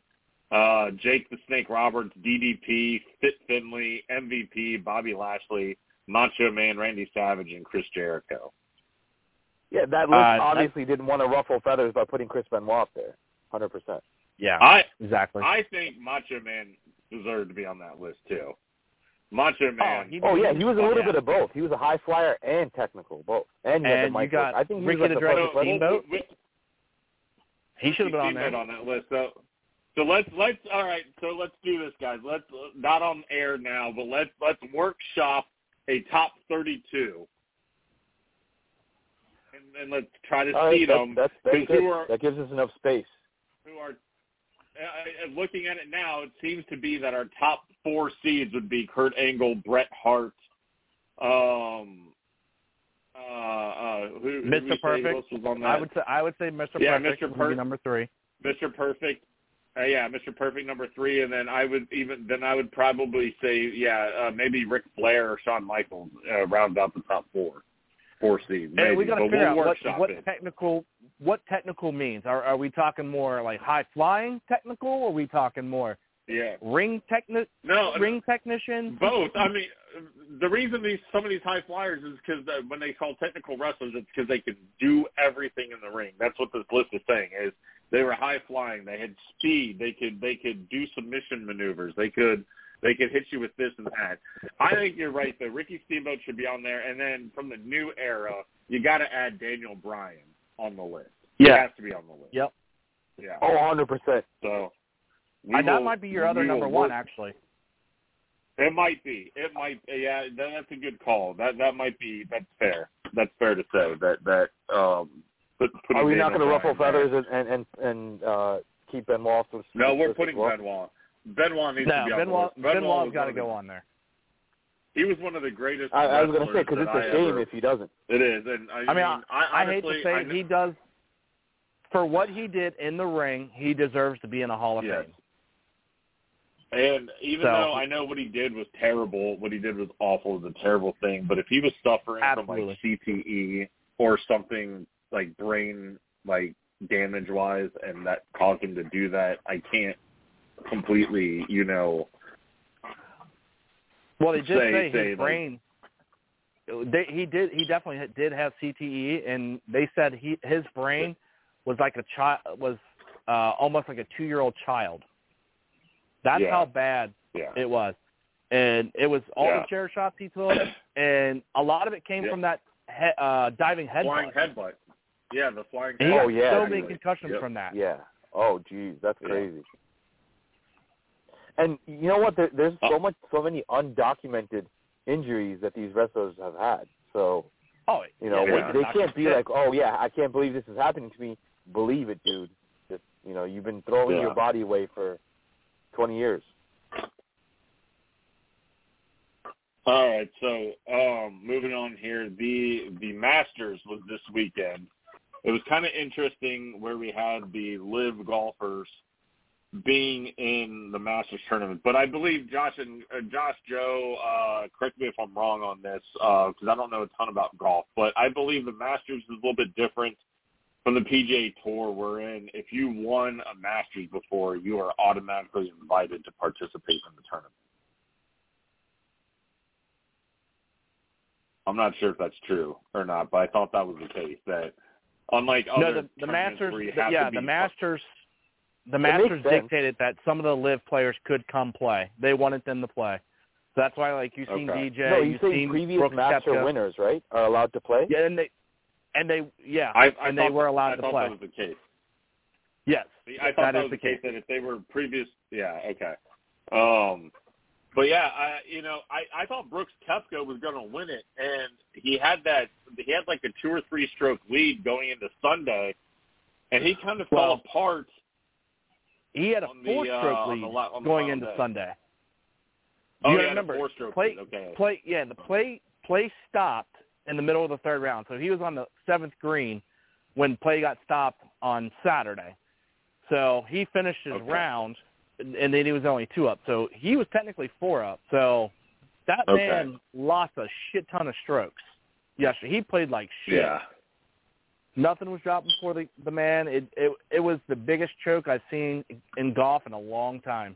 uh, Jake the Snake Roberts, DDP, Fit Finlay, MVP, Bobby Lashley, Macho Man, Randy Savage, and Chris Jericho. Yeah, that list Uh, that- obviously didn't want to ruffle feathers by putting Chris Benoit up there. Hundred percent. Yeah, I exactly. I think Macho Man deserved to be on that list too. Macho Man. he- Oh yeah, he was a little Yeah. bit of both. He was a high flyer and technical, both. And he And the you got. I think he Ricky was the like the Dragon Steamboat? he should have been on Steamboat there. on that list. So, so let's let's all right. So let's do this, guys. Let's not on air now, but let's let's workshop a top thirty-two, and, and let's try to All right, see that's, them. that's, that's 'cause good. who are- that gives us enough space. who are uh, looking at it now, it seems to be that our top four seeds would be Kurt Angle, Bret Hart, um, uh, uh, who, who did we Mr. who Perfect. was on that? I would say I would say Mr. Yeah, Perfect Mr. would be number three. Mr. Perfect. Uh, yeah, Mr. Perfect number three, and then I would even then I would probably say yeah uh, maybe Ric Flair or Shawn Michaels uh, round out the top four, four seeds. Maybe, And we got to figure we'll out what what it. technical what technical means. Are are we talking more like high flying technical, or are we talking more Yeah, ring techni- no, ring technician? Both. I mean, the reason these some of these high flyers is because when they call technical wrestlers, it's because they can do everything in the ring. That's what this list is saying. Is they were high flying. They had speed. They could they could do submission maneuvers. They could they could hit you with this and that. I think you're right. though. Ricky Steamboat should be on there. And then from the new era, you got to add Daniel Bryan on the list. He Yeah. has to be on the list. Yep. Yeah. Oh, hundred percent. So. Uh, that might be your other number one, actually. It might be. It might. Yeah, that's a good call. That that might be. That's fair. That's fair to say. That that. Um, put, put Are we not going to ruffle feathers and and and, and uh, keep Benoit from? No, we're putting well? Benoit. Benoit needs No, to be on Benoit the list. Benoit Benoit's was got to go on there. He was one of the greatest. I, I was going to say because because it's a shame if he doesn't. it is. And I, I mean, I, I, I hate to say it, kn- he does. For what he did in the ring, he deserves to be in a Hall of Yes. Fame. And even So- though I know what he did was terrible, what he did was awful, it was a terrible thing. But if he was suffering from Absolutely. like CTE or something like brain like damage wise, and that caused him to do that, I can't completely, you know, Well, they did Say- say, say, his like- brain. They, he did. He definitely did have CTE, and they said he his brain was like a child was uh, almost like a two-year-old child. That's Yeah. how bad Yeah. it was, and it was all Yeah. the chair shots he took, and a lot of it came from that he- uh, diving flying headbutt. Headbutt. Yeah, the flying. And he Oh, yeah, so exactly. many concussions Yep. from that. Yeah. Oh, geez, that's Yeah. crazy. And you know what? There, there's Oh. so much, so many undocumented injuries that these wrestlers have had. So Oh, you know, Yeah. they can't be like, "Oh yeah, I can't believe this is happening to me." Believe it, dude. Just you know, you've been throwing Yeah. your body away for 20 years. All right, so um, moving on here, the the Masters was this weekend. It was kind of interesting where we had the live golfers being in the Masters tournament, but I believe Josh and uh, Josh Joe, uh, correct me if I'm wrong on this because I don't know a ton about golf, but I believe the Masters is a little bit different from the PGA Tour. Wherein if you won a Masters before, you are automatically invited to participate in the tournament. I'm not sure if that's true or not, but I thought that was the case. That unlike no, other the, the Masters, where you the- yeah, to be the Masters, the Masters dictated that some of the live players could come play. They wanted them to play. So that's why, like, you've seen Okay. DJ, no, you you've seen previous Brooks master Koepka. winners, right, are allowed to play. Yeah, and they, and they, yeah, I, I and they were allowed I to thought play. that was the case. Yes, See, I thought That that, is was the the case. That if they were previous, yeah, okay. Um, but yeah, I you know I I thought Brooks Koepka was going to win it, and he had that he had like a two or three stroke lead going into Sunday, and he kind of Well, fell apart. he had a on the, four-stroke uh, on lead the on the going into day. Sunday. Oh, you he gotta had a remember, four-stroke play, lead. Okay. play, yeah, the play, play stopped in the middle of the third round. So he was on the seventh green when play got stopped on Saturday. So he finished his Okay. round, and then he was only two up. So he was technically four up. So that Okay. man lost a shit ton of strokes. Yesterday, he played like shit. Yeah. Nothing was dropping for the the man. It it it was the biggest choke I've seen in golf in a long time.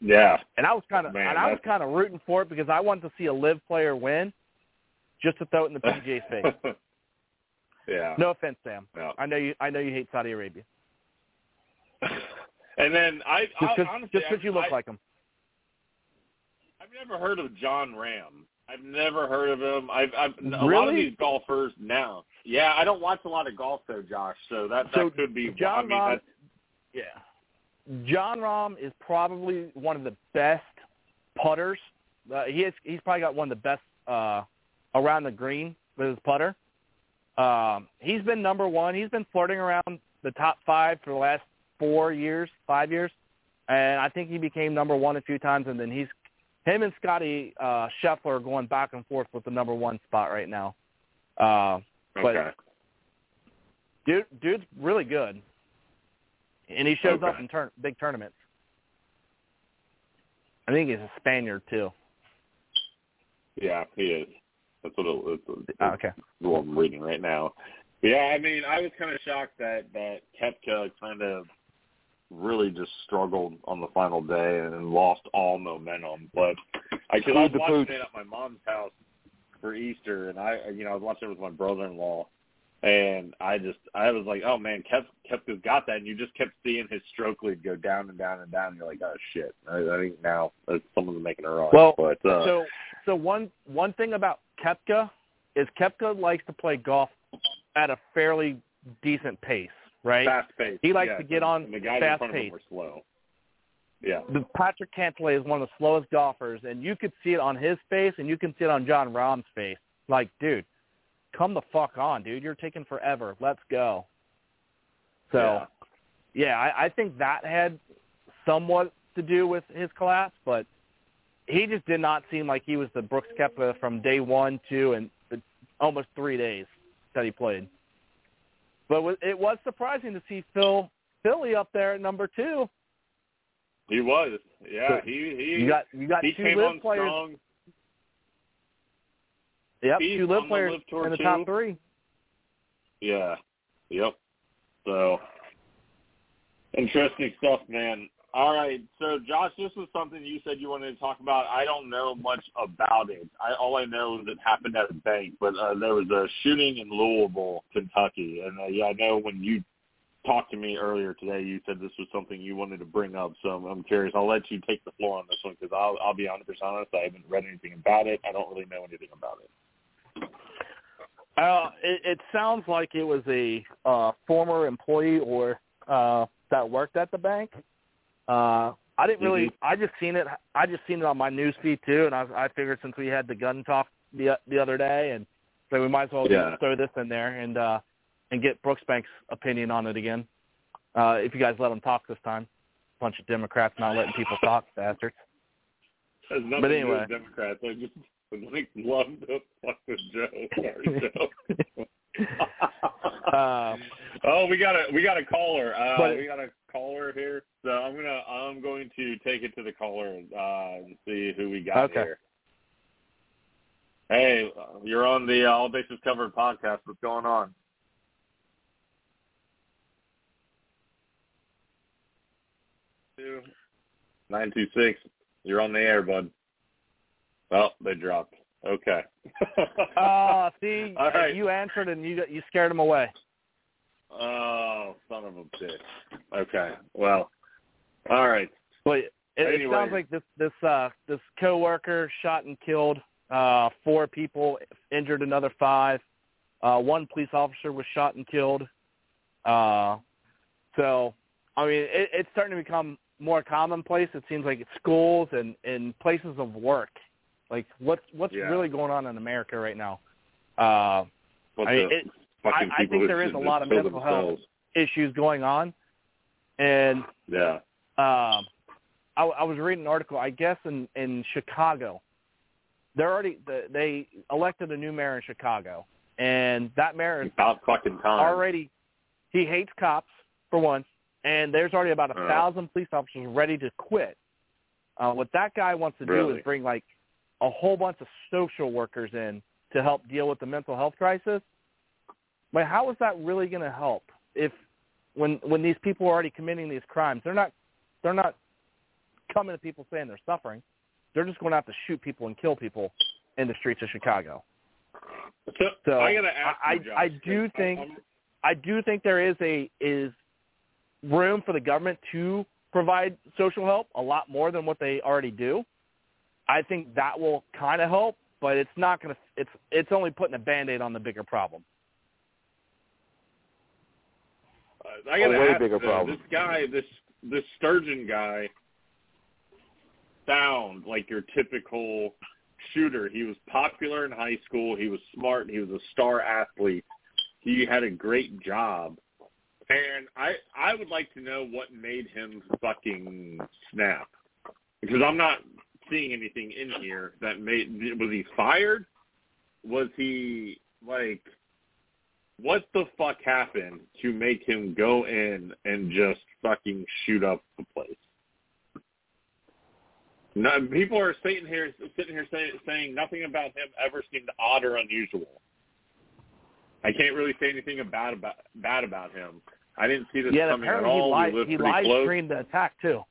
Yeah. And I was kind of and I was kind of rooting for it because I wanted to see a live player win, just to throw it in the PGA's face. yeah. No offense, Sam. No. I know you. I know you hate Saudi Arabia And then I, just because honestly, just because you look I, like him. I've never heard of Jon Rahm. I've never heard of him. I've, I've a lot of these golfers now. Yeah, I don't watch a lot of golf though, Josh. So that So that could be. John I mean, Rahm, that's, yeah. Jon Rahm is probably one of the best putters. Uh, he is. He's probably got one of the best uh, around the green with his putter. Um, he's been number one. He's been flirting around the top five for the last four years, five years, and I think he became number one a few times. And then he's him and Scotty uh, Scheffler are going back and forth with the number one spot right now. Uh, but okay. dude, dude's really good, and he shows up in turn, big tournaments. I think he's a Spaniard too. Yeah, he is. That's what it, it's, it's Oh, okay. what I'm reading right now. Yeah, I mean, I was kind of shocked that that Koepka kind of really just struggled on the final day and lost all momentum. But I, cause I was watching it at my mom's house for Easter, and I, you know, I was watching it with my brother-in-law, and I just, I was like, oh man, Kep, Koepka's got that, and you just kept seeing his stroke lead go down and down and down. And you're like, oh shit, I, I think now uh, someone's making a run. Well, but uh, so so one one thing about Koepka is Koepka likes to play golf at a fairly decent pace, right? fast pace. He likes yeah, to get on the guys fast in front of pace. him were slow. Yeah. The Patrick Cantlay is one of the slowest golfers, and you could see it on his face, and you can see it on Jon Rahm's face. Like, dude, come the fuck on, dude. You're taking forever. Let's go. So, Yeah. yeah, I, I think that had somewhat to do with his collapse, but he just did not seem like he was the Brooks Koepka from day one, two, and the, almost three days that he played. But it was- surprising to see Phil Philly up there at number two. He was. Yeah, So, he he You got you got he two came live on players. strong. Yep, He's two live players live in the too. top three. Yeah. Yep. So interesting stuff, man. All right. So Josh, this was something you said you wanted to talk about. I don't know much about it. I all I know is it happened at a bank, but uh, there was a shooting in Louisville, Kentucky, and uh, yeah, I know when you talked to me earlier today, you said this was something you wanted to bring up. So I'm, curious. I'll let you take the floor on this one because I'll, I'll be 100% honest. I haven't read anything about it. I don't really know anything about it. Uh, it, it sounds like it was a uh, former employee or uh, that worked at the bank. Uh, I didn't really. Mhm. I just seen it. I just seen it on my news feed too, and I, I figured since we had the gun talk the the other day, and so we might as well Yeah. throw this in there and uh, and get Brooksbank's opinion on it again. Uh, if you guys let him talk this time, bunch of Democrats not letting people talk, bastards. Has nothing But to do anyway. with Democrats. I just would like love to fuck with Joe. Sorry, Joe. Uh, oh, we got a we got a caller. Uh, But- we got a caller here. So I'm gonna I'm going to take it to the caller uh, and see who we got Okay. here. Hey, you're on the uh, All Bases Covered podcast. What's going on? Two nine two six. You're on the air, bud. Oh, they dropped. Okay. uh, see, All right. you answered and you you scared him away. Oh, son of a bitch. Okay. Well, all right. But it, it sounds like this this uh this coworker shot and killed uh four people, injured another five. Uh one police officer was shot and killed. Uh so I mean it, it's starting to become more commonplace. It seems like it's schools and and places of work. Like what's what's Yeah. really going on in America right now? Uh What I mean, the it, fucking I- I think there is a lot of mental health. issues going on and Yeah. um, I, I was reading an article. I guess in in Chicago, they're already they elected a new mayor in Chicago, and that mayor is About fucking time. already he hates cops for one, and there's already about a Uh. thousand police officers ready to quit. Uh, what that guy wants to do is bring like a whole bunch of social workers in to help deal with the mental health crisis. But how is that really going to help if when when these people are already committing these crimes, they're not they're not coming to people saying they're suffering. They're just going to have to shoot people and kill people in the streets of Chicago. So, So, I gotta ask I- you, Josh, I do 'cause think- I'm- I do think there is a is room for the government to provide social help a lot more than what they already do. I think that will kind of help, but it's not going to. It's it's only putting a band-aid on the bigger problem. I gotta A way ask, bigger though, problem. This guy, this this Sturgeon guy, sound like your typical shooter. He was popular in high school. He was smart. He was a star athlete. He had a great job. And I I would like to know what made him fucking snap. Because I'm not seeing anything in here that made was he fired? Was he like what the fuck happened to make him go in and just fucking shoot up the place? No, people are sitting here sitting here saying, saying nothing about him ever seemed odd or unusual. I can't really say anything about about bad about him. I didn't see this yeah, coming at apparently he all. live he pretty live close. streamed the attack too.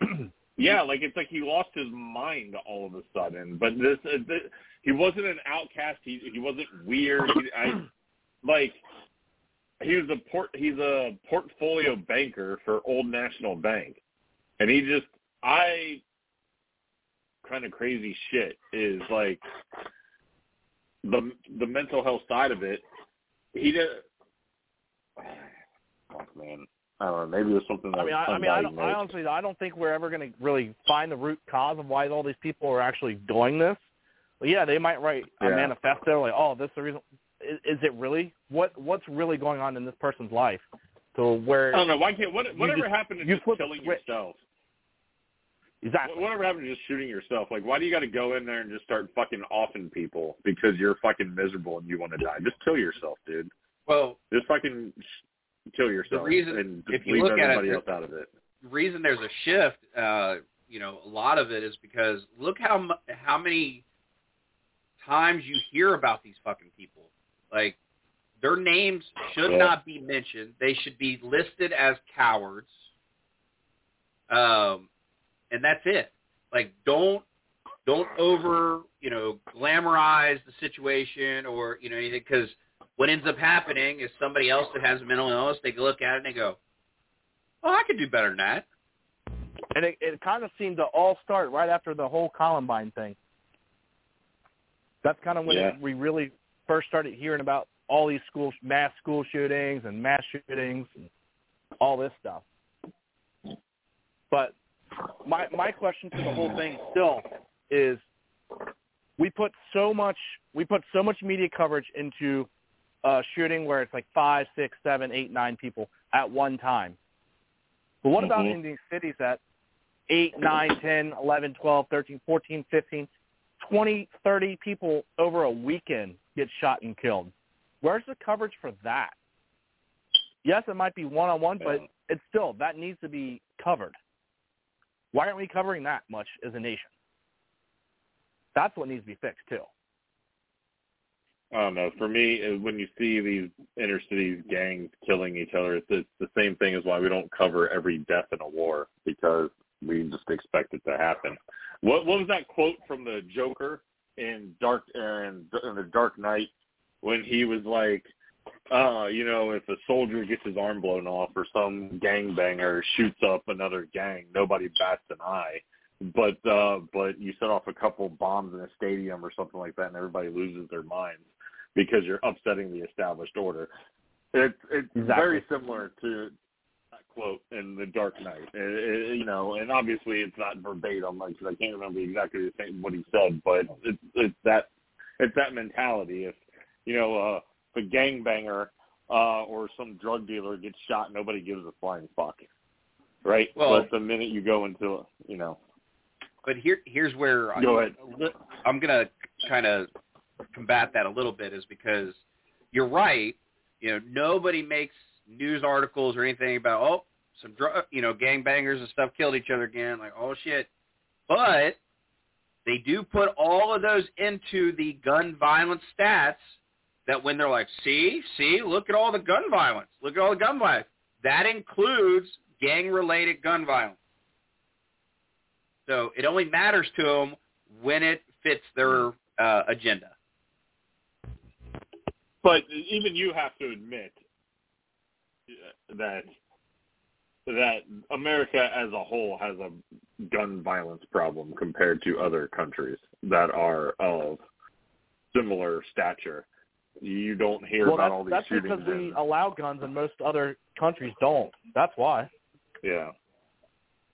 Yeah, like it's like he lost his mind all of a sudden. But this, uh, this he wasn't an outcast. He he wasn't weird. He, I like he was a port. He's a portfolio banker for Old National Bank, and he just I kind of crazy shit is like the the mental health side of it. He did. Fuck man, I don't know. Maybe was something that I mean, I, I mean, I, don't, I honestly, I don't think we're ever going to really find the root cause of why all these people are actually doing this. But yeah, they might write a Yeah. manifesto like, "Oh, this is the reason." Is, is it really what What's really going on in this person's life? To where I don't know. Why can't what, whatever just- happened to you just flip the killing switch. yourself? exactly? Whatever happened to just shooting yourself? Like, why do you got to go in there and just start fucking offing people because you're fucking miserable and you want to die? Just kill yourself, dude. Well, Just fucking kill yourself reason- and just if you leave look at it, everybody else out of it. the reason there's a shift, uh, you know, a lot of it is because look how mu- how many times you hear about these fucking people. Like their names should Yeah. not be mentioned. They should be listed as cowards. Um, and that's it. Like don't don't over you know glamorize the situation or you know anything because what ends up happening is somebody else that has a mental illness, they look at it and they go, "Oh, I could do better than that." And it, it kind of seemed to all start right after the whole Columbine thing. That's kind of when Yeah. it, we really first started hearing about all these school mass school shootings and mass shootings and all this stuff. But my my question to the whole thing still is we put so much we put so much media coverage into a shooting where it's like five, six, seven, eight, nine people at one time. But what about Mhm. in these cities that eight, nine, ten, eleven, twelve, thirteen, fourteen, fifteen, twenty, thirty people over a weekend get shot and killed? Where's the coverage for that? Yes, it might be one-on-one, but it's still, that needs to be covered. Why aren't we covering that much as a nation? That's what needs to be fixed, too. I don't know. For me, uh, when you see these inner cities gangs killing each other, it's, it's the same thing as why we don't cover every death in a war because we just expect it to happen. What what was that quote from the Joker in Dark in, in the Dark Knight when he was like, uh, you know, if a soldier gets his arm blown off or some gangbanger shoots up another gang, nobody bats an eye. But uh but you set off a couple bombs in a stadium or something like that and everybody loses their minds because you're upsetting the established order. It's it's Exactly. very similar to quote in The Dark Knight. It- it- you know, and obviously it's not verbatim, like 'cause I can't remember exactly the same what he said, but it's it's that it's that mentality. If you know, uh, if a gangbanger uh, or some drug dealer gets shot, nobody gives a flying fuck, right? Well- but the minute you go into, you know, But here, here's where go I, ahead. I'm gonna kind of combat that a little bit, is because you're right. You know, nobody makes news articles or anything about oh, some drug, you know, gangbangers and stuff killed each other again. Like oh shit, but they do put all of those into the gun violence stats. That when they're like, see, see, look at all the gun violence, look at all the gun violence. That includes gang-related gun violence. So it only matters to them when it fits their uh, agenda. But even you have to admit that that America as a whole has a gun violence problem compared to other countries that are of similar stature. You don't hear well, about that's, all these that's shootings. because we in- allow guns and most other countries don't. That's why. Yeah.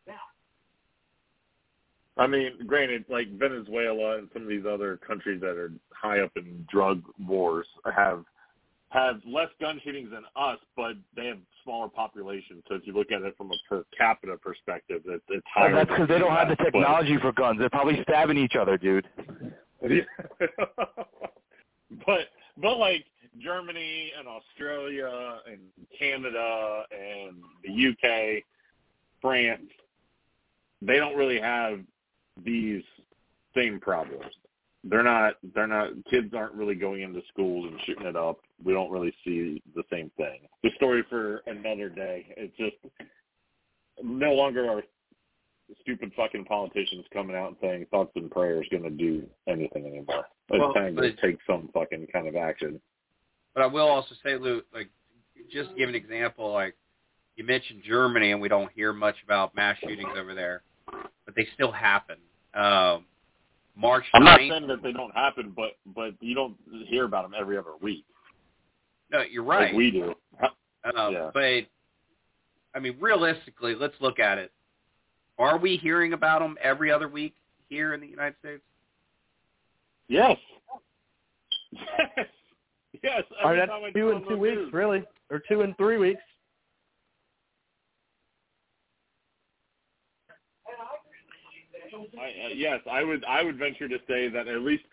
Yeah. I mean, granted, like Venezuela and some of these other countries that are high up in drug wars have have less gun shootings than us, but they have smaller populations. So if you look at it from a per capita perspective, it, it's higher. And that's because they don't have the US, but- technology for guns. They're probably stabbing each other, dude. but but like Germany and Australia and Canada and the UK, France, they don't really have these same problems. They're not they're not kids aren't really going into schools and shooting it up. We don't really see the same thing. The story for another day. It's just no longer are stupid fucking politicians coming out and saying thoughts and prayers going to do anything anymore. It's Well, time to but- take some fucking kind of action. But I will also say, Lou, like, just to give an example, like, you mentioned Germany, and we don't hear much about mass shootings over there, but they still happen. Um, March I'm not saying that they don't happen, but but you don't hear about them every other week no, you're right. like we do. Um, Yeah. But I mean, realistically, let's look at it. Are we hearing about them every other week here in the United States? Yes. Yes. Yes. Or every that's time two in two weeks, news. really, or two in three weeks. I, uh, yes, I would. I would venture to say that at least,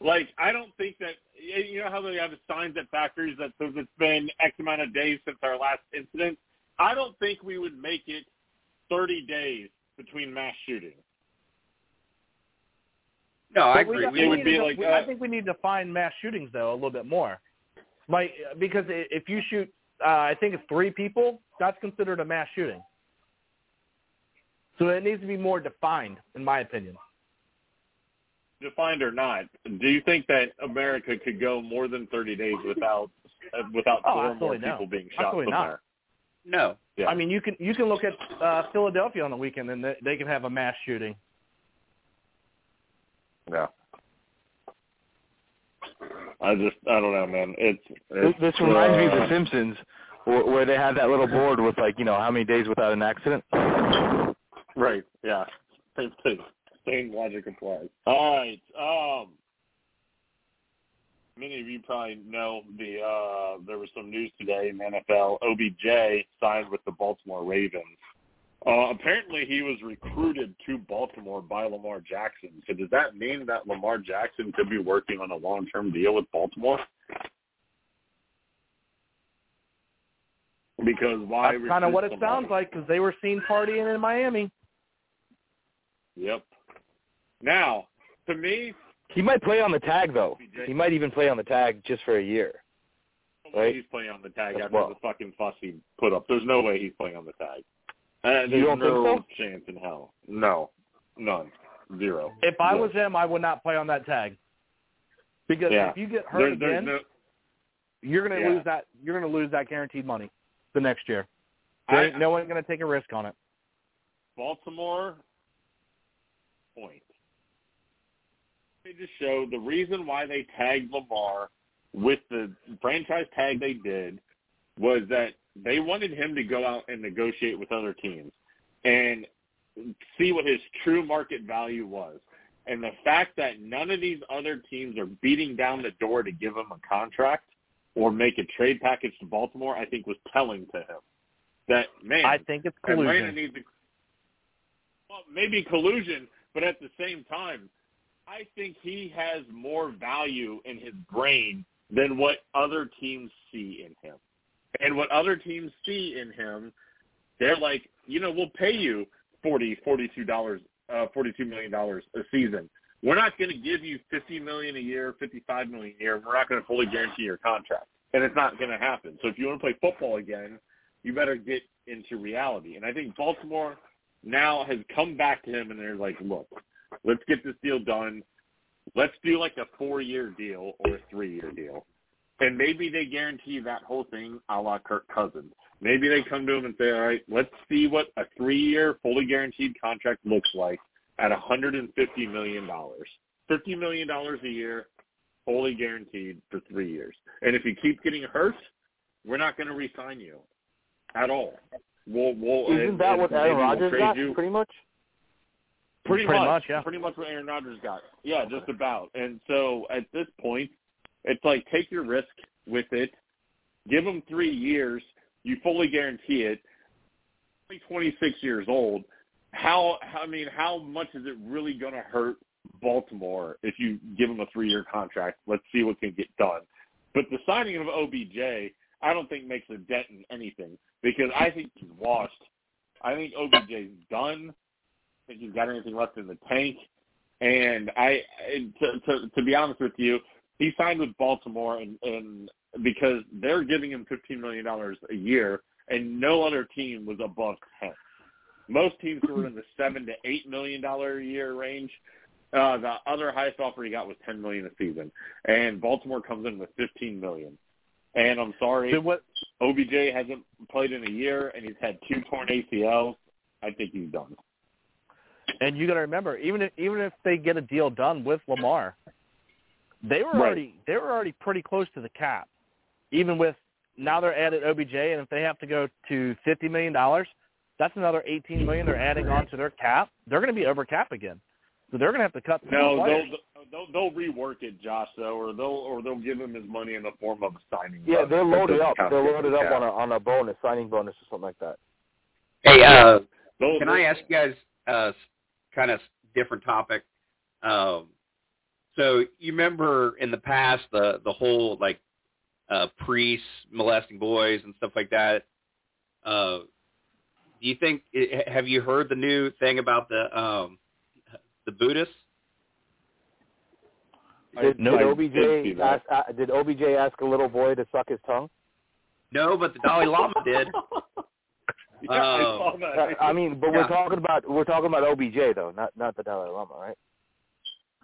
like, I don't think that you know how they have signs at factories that says it's been X amount of days since our last incident. I don't think we would make it 30 days between mass shootings. No, I But we agree. We it we would be to- like, we- uh, I think we need to define mass shootings though a little bit more, like because if you shoot, uh, I think it's three people, that's considered a mass shooting. So it needs to be more defined, in my opinion. Defined or not, do you think that America could go more than 30 days without uh, without Oh, four more no. people being shot Absolutely not. somewhere. No. Yeah. I mean, you can you can look at uh, Philadelphia on the weekend, and they, they can have a mass shooting. Yeah. I just I don't know, man. It's, This, it's this reminds me of uh, The Simpsons, where, where they had that little board with like you know how many days without an accident. Right. Yeah. Same thing. Same logic applies. All right. Um. Many of you probably know the uh there was some news today in the NFL. OBJ signed with the Baltimore Ravens. Uh, apparently, he was recruited to Baltimore by Lamar Jackson. So does that mean that Lamar Jackson could be working on a long-term deal with Baltimore? Because why? That's kind of what it sounds like because they were seen partying in Miami. Yep. Now, to me, He might play on the tag though. He might even play on the tag just for a year. Right. he's playing on the tag As after well. the fucking fuss he put up. There's no way he's playing on the tag. Uh, You there's don't think no so? chance in hell. No, none, zero. If I No. was him, I would not play on that tag because Yeah. if you get hurt There, there's again, no. you're going to Yeah. lose that. You're going to lose that guaranteed money the next year. I, There ain't no one's going to take a risk on it. Baltimore point. They just showed the reason why they tagged Lamar with the franchise tag they did was that they wanted him to go out and negotiate with other teams and see what his true market value was. And the fact that none of these other teams are beating down the door to give him a contract or make a trade package to Baltimore, I think was telling to him. That man, I think it's Atlanta collusion. needs to, well, maybe collusion, but at the same time, I think he has more value in his brain than what other teams see in him. And what other teams see in him, they're like, you know, we'll pay you forty, forty-two dollars, uh, forty-two million dollars a season. We're not going to give you fifty million a year, fifty-five million a year. We're not going to fully guarantee your contract, and it's not going to happen. So if you want to play football again, you better get into reality. And I think Baltimore now has come back to him, and they're like, look, let's get this deal done. Let's do like a four-year deal or a three-year deal. And maybe they guarantee that whole thing a la Kirk Cousins. Maybe they come to him and say, all right, let's see what a three-year fully guaranteed contract looks like at $150 million. $50 million a year, fully guaranteed for three years. And if you keep getting hurt, we're not going to re-sign you at all. We'll, we'll, Isn't and- that and what maybe Aaron we'll Rodgers trade got? you. Pretty much. Pretty, Pretty much, much, yeah. Pretty much what Aaron Rodgers got. Yeah, just about. And so at this point, it's like take your risk with it. Give him three years. You fully guarantee it. Only 26 years old. How, how I mean, how much is it really going to hurt Baltimore if you give him a three-year contract? Let's see what can get done. But the signing of OBJ, I don't think makes a dent in anything because I think he's washed. I think OBJ's done I think he's got anything left in the tank. And I, and to, to, to be honest with you, he signed with Baltimore, and, and because they're giving him fifteen million dollars a year, and no other team was above ten. Most teams were in the seven to eight million dollar a year range. Uh, the other highest offer he got was ten million a season, and Baltimore comes in with fifteen million. And I'm sorry, So what? OBJ hasn't played in a year, and he's had two torn ACLs. I think he's done. And you got to remember, even if even if they get a deal done with Lamar, they were Right. already they were already pretty close to the cap. Even with now they're added OBJ, and if they have to go to fifty million dollars, that's another eighteen million they're adding on to their cap. They're going to be over cap again, so they're going to have to cut. No, they'll, they'll they'll rework it, Josh, though, or they'll or they'll give him his money in the form of a signing. Yeah, bonus. they're loaded up. They're loaded up on a on a bonus, signing bonus or something like that. Hey, uh, They'll- can they'll- I ask you guys uh, kind of different topic? Um, so you remember in the past the the whole like uh, priests molesting boys and stuff like that. Uh, do you think? Have you heard the new thing about the um, the Buddhists? Did, I- did OBJ did ask? Uh, did OBJ ask a little boy to suck his tongue? No, but the Dalai Lama did. yeah, I Um, saw. I mean, but Yeah. we're talking about we're talking about OBJ though, not not the Dalai Lama, right?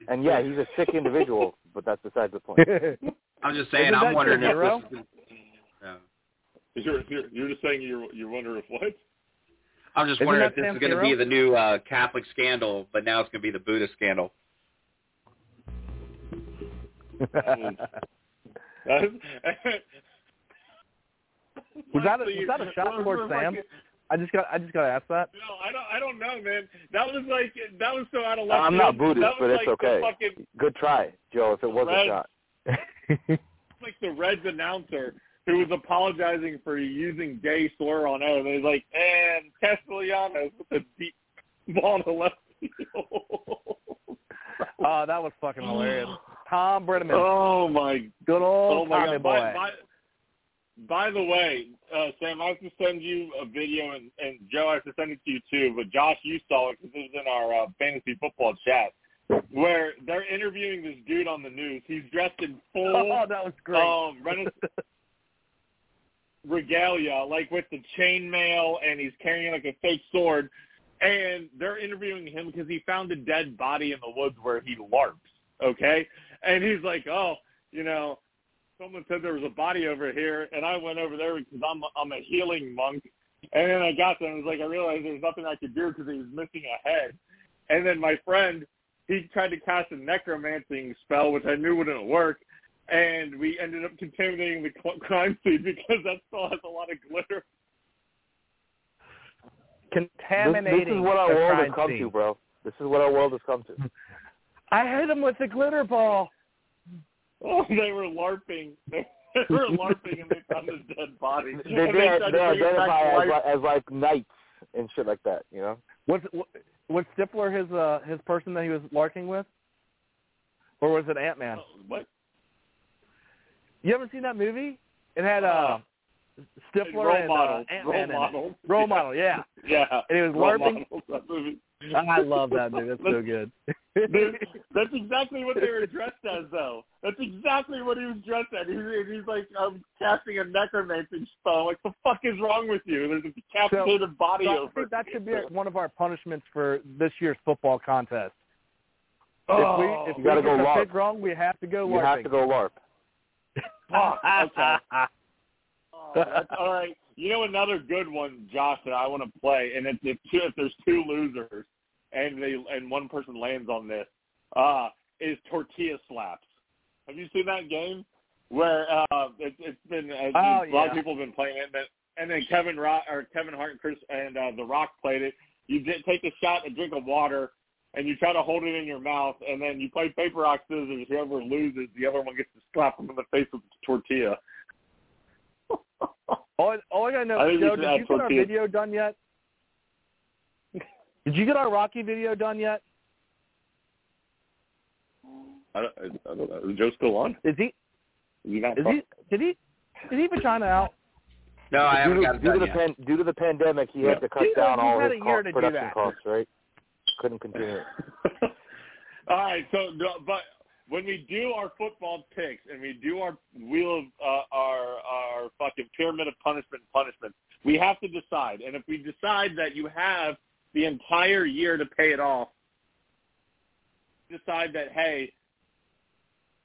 And yeah, he's a sick individual, but that's besides the point. I'm just saying. Isn't I'm wondering if hero? this is, Yeah. You're, you're you're just saying you're you're wondering if what? I'm just Isn't wondering if this Sam is going to be the new uh, Catholic scandal, but now it's going to be the Buddhist scandal. Was that a- was that a shot we're- towards Sam? fucking- I just got I just got to ask that. No, I don't. I don't know, man. That was like that was so out of left I'm not field. Buddhist, that was but it's like the okay. Fucking, Good try, Joe. If it was a shot. like the Reds announcer who was apologizing for using gay slur on air. They was like, and Castellanos with a deep ball to left field. Oh, that was fucking hilarious. Thom Brennaman, oh my good Oh old my Tommy god! boy. By, by, by the way, uh, Sam, I have to send you a video, and, and Joe, I have to send it to you too. But Josh, you saw it because it was in our uh, fantasy football chat, where they're interviewing this dude on the news. He's dressed in full oh, that was great. um, Renaissance regalia, like with the chainmail, and he's carrying like a fake sword. And they're interviewing him because he found a dead body in the woods where he larps. Okay, and he's like, "Oh, you know, someone said there was a body over here, and I went over there because I'm I'm a healing monk." And then I got there and was like, I realized there's nothing I could do because he was missing a head. And then my friend, he tried to cast a necromancing spell, which I knew wouldn't work and we ended up contaminating the crime scene because that still has a lot of glitter. Contaminating this is what our world has come scene. to, bro. This is what our world has come to. I hit him with the glitter ball. Oh, they were larping. They were larping and they found his dead body. They, and they, they to bring it back identify as, like, as like knights and shit like that, you know. Was was Stifler his uh his person that he was larking with, or was it Ant Man? Oh, what? You ever seen that movie? It had uh Stifler Role and model. uh, Role model. Role Yeah. model, yeah. Yeah. And he was Role larping. model, that movie. I love that movie. That's so good. Dude, that's exactly what they were dressed as, though. That's exactly what he was dressed as. He's, he's like, I'm casting a necromancy spell. Like, the fuck is wrong with you? There's a decapitated body So I over. think that should be one of our punishments for this year's football contest. Oh, if we if you we gotta get go larp. wrong, we have to go You have to go LARP. Fuck, okay. Oh, that's, all right. You know another good one, Josh, that I want to play, and it's if, two, if there's two losers and they and one person lands on this, uh, is tortilla slaps. Have you seen that game where uh, it, it's been uh, Oh, a lot of people have been playing it, and, and then Kevin Rock or Kevin Hart and Chris and uh, The Rock played it. You did, take a shot, a drink of water, and you try to hold it in your mouth, and then you play paper rock scissors. Whoever loses, the other one gets to slap them in the face with the tortilla. All, all I gotta know, I Joe, did add you get our video done yet? Did you get our Rocky video done yet? I don't, I don't know. Is Joe still on? Is he? Is he not Is he? Did he? Is he vagina out? No, I haven't due, got to, it due, to the yet. pan, due to the pandemic, he Yeah. had to cut He- down all had his cost, production costs, right? Couldn't continue. All right. So, but when we do our football picks and we do our wheel of uh, our our fucking pyramid of punishment punishments, we have to decide. And if we decide that you have the entire year to pay it off, decide that hey,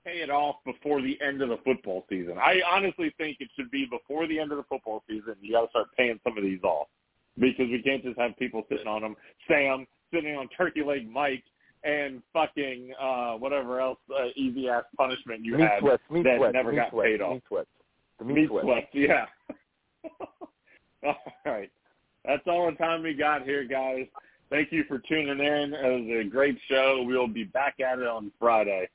pay it off before the end of the football season. I honestly think it should be before the end of the football season. You got to start paying some of these off because we can't just have people sitting on them. Sam sitting on turkey leg Mike and fucking uh whatever else uh, easy ass punishment you meat had sweats, meat that sweats, never meat got sweats, paid off. meat sweats. The meat, Meat sweats. sweats, yeah. all right. That's all the time we got here, guys. Thank you for tuning in. It was a great show. We'll be back at it on Friday.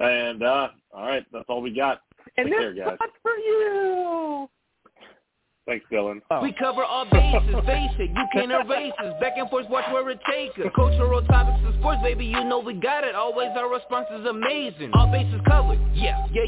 And uh all right, that's all we got. And Take care, this guys. for you. Thanks, Dylan. Oh. We cover all bases, basic, you can't erase us. Back and forth, watch where it take us. Cultural topics and sports, baby, you know we got it. Always our response is amazing. All bases covered, yeah, yeah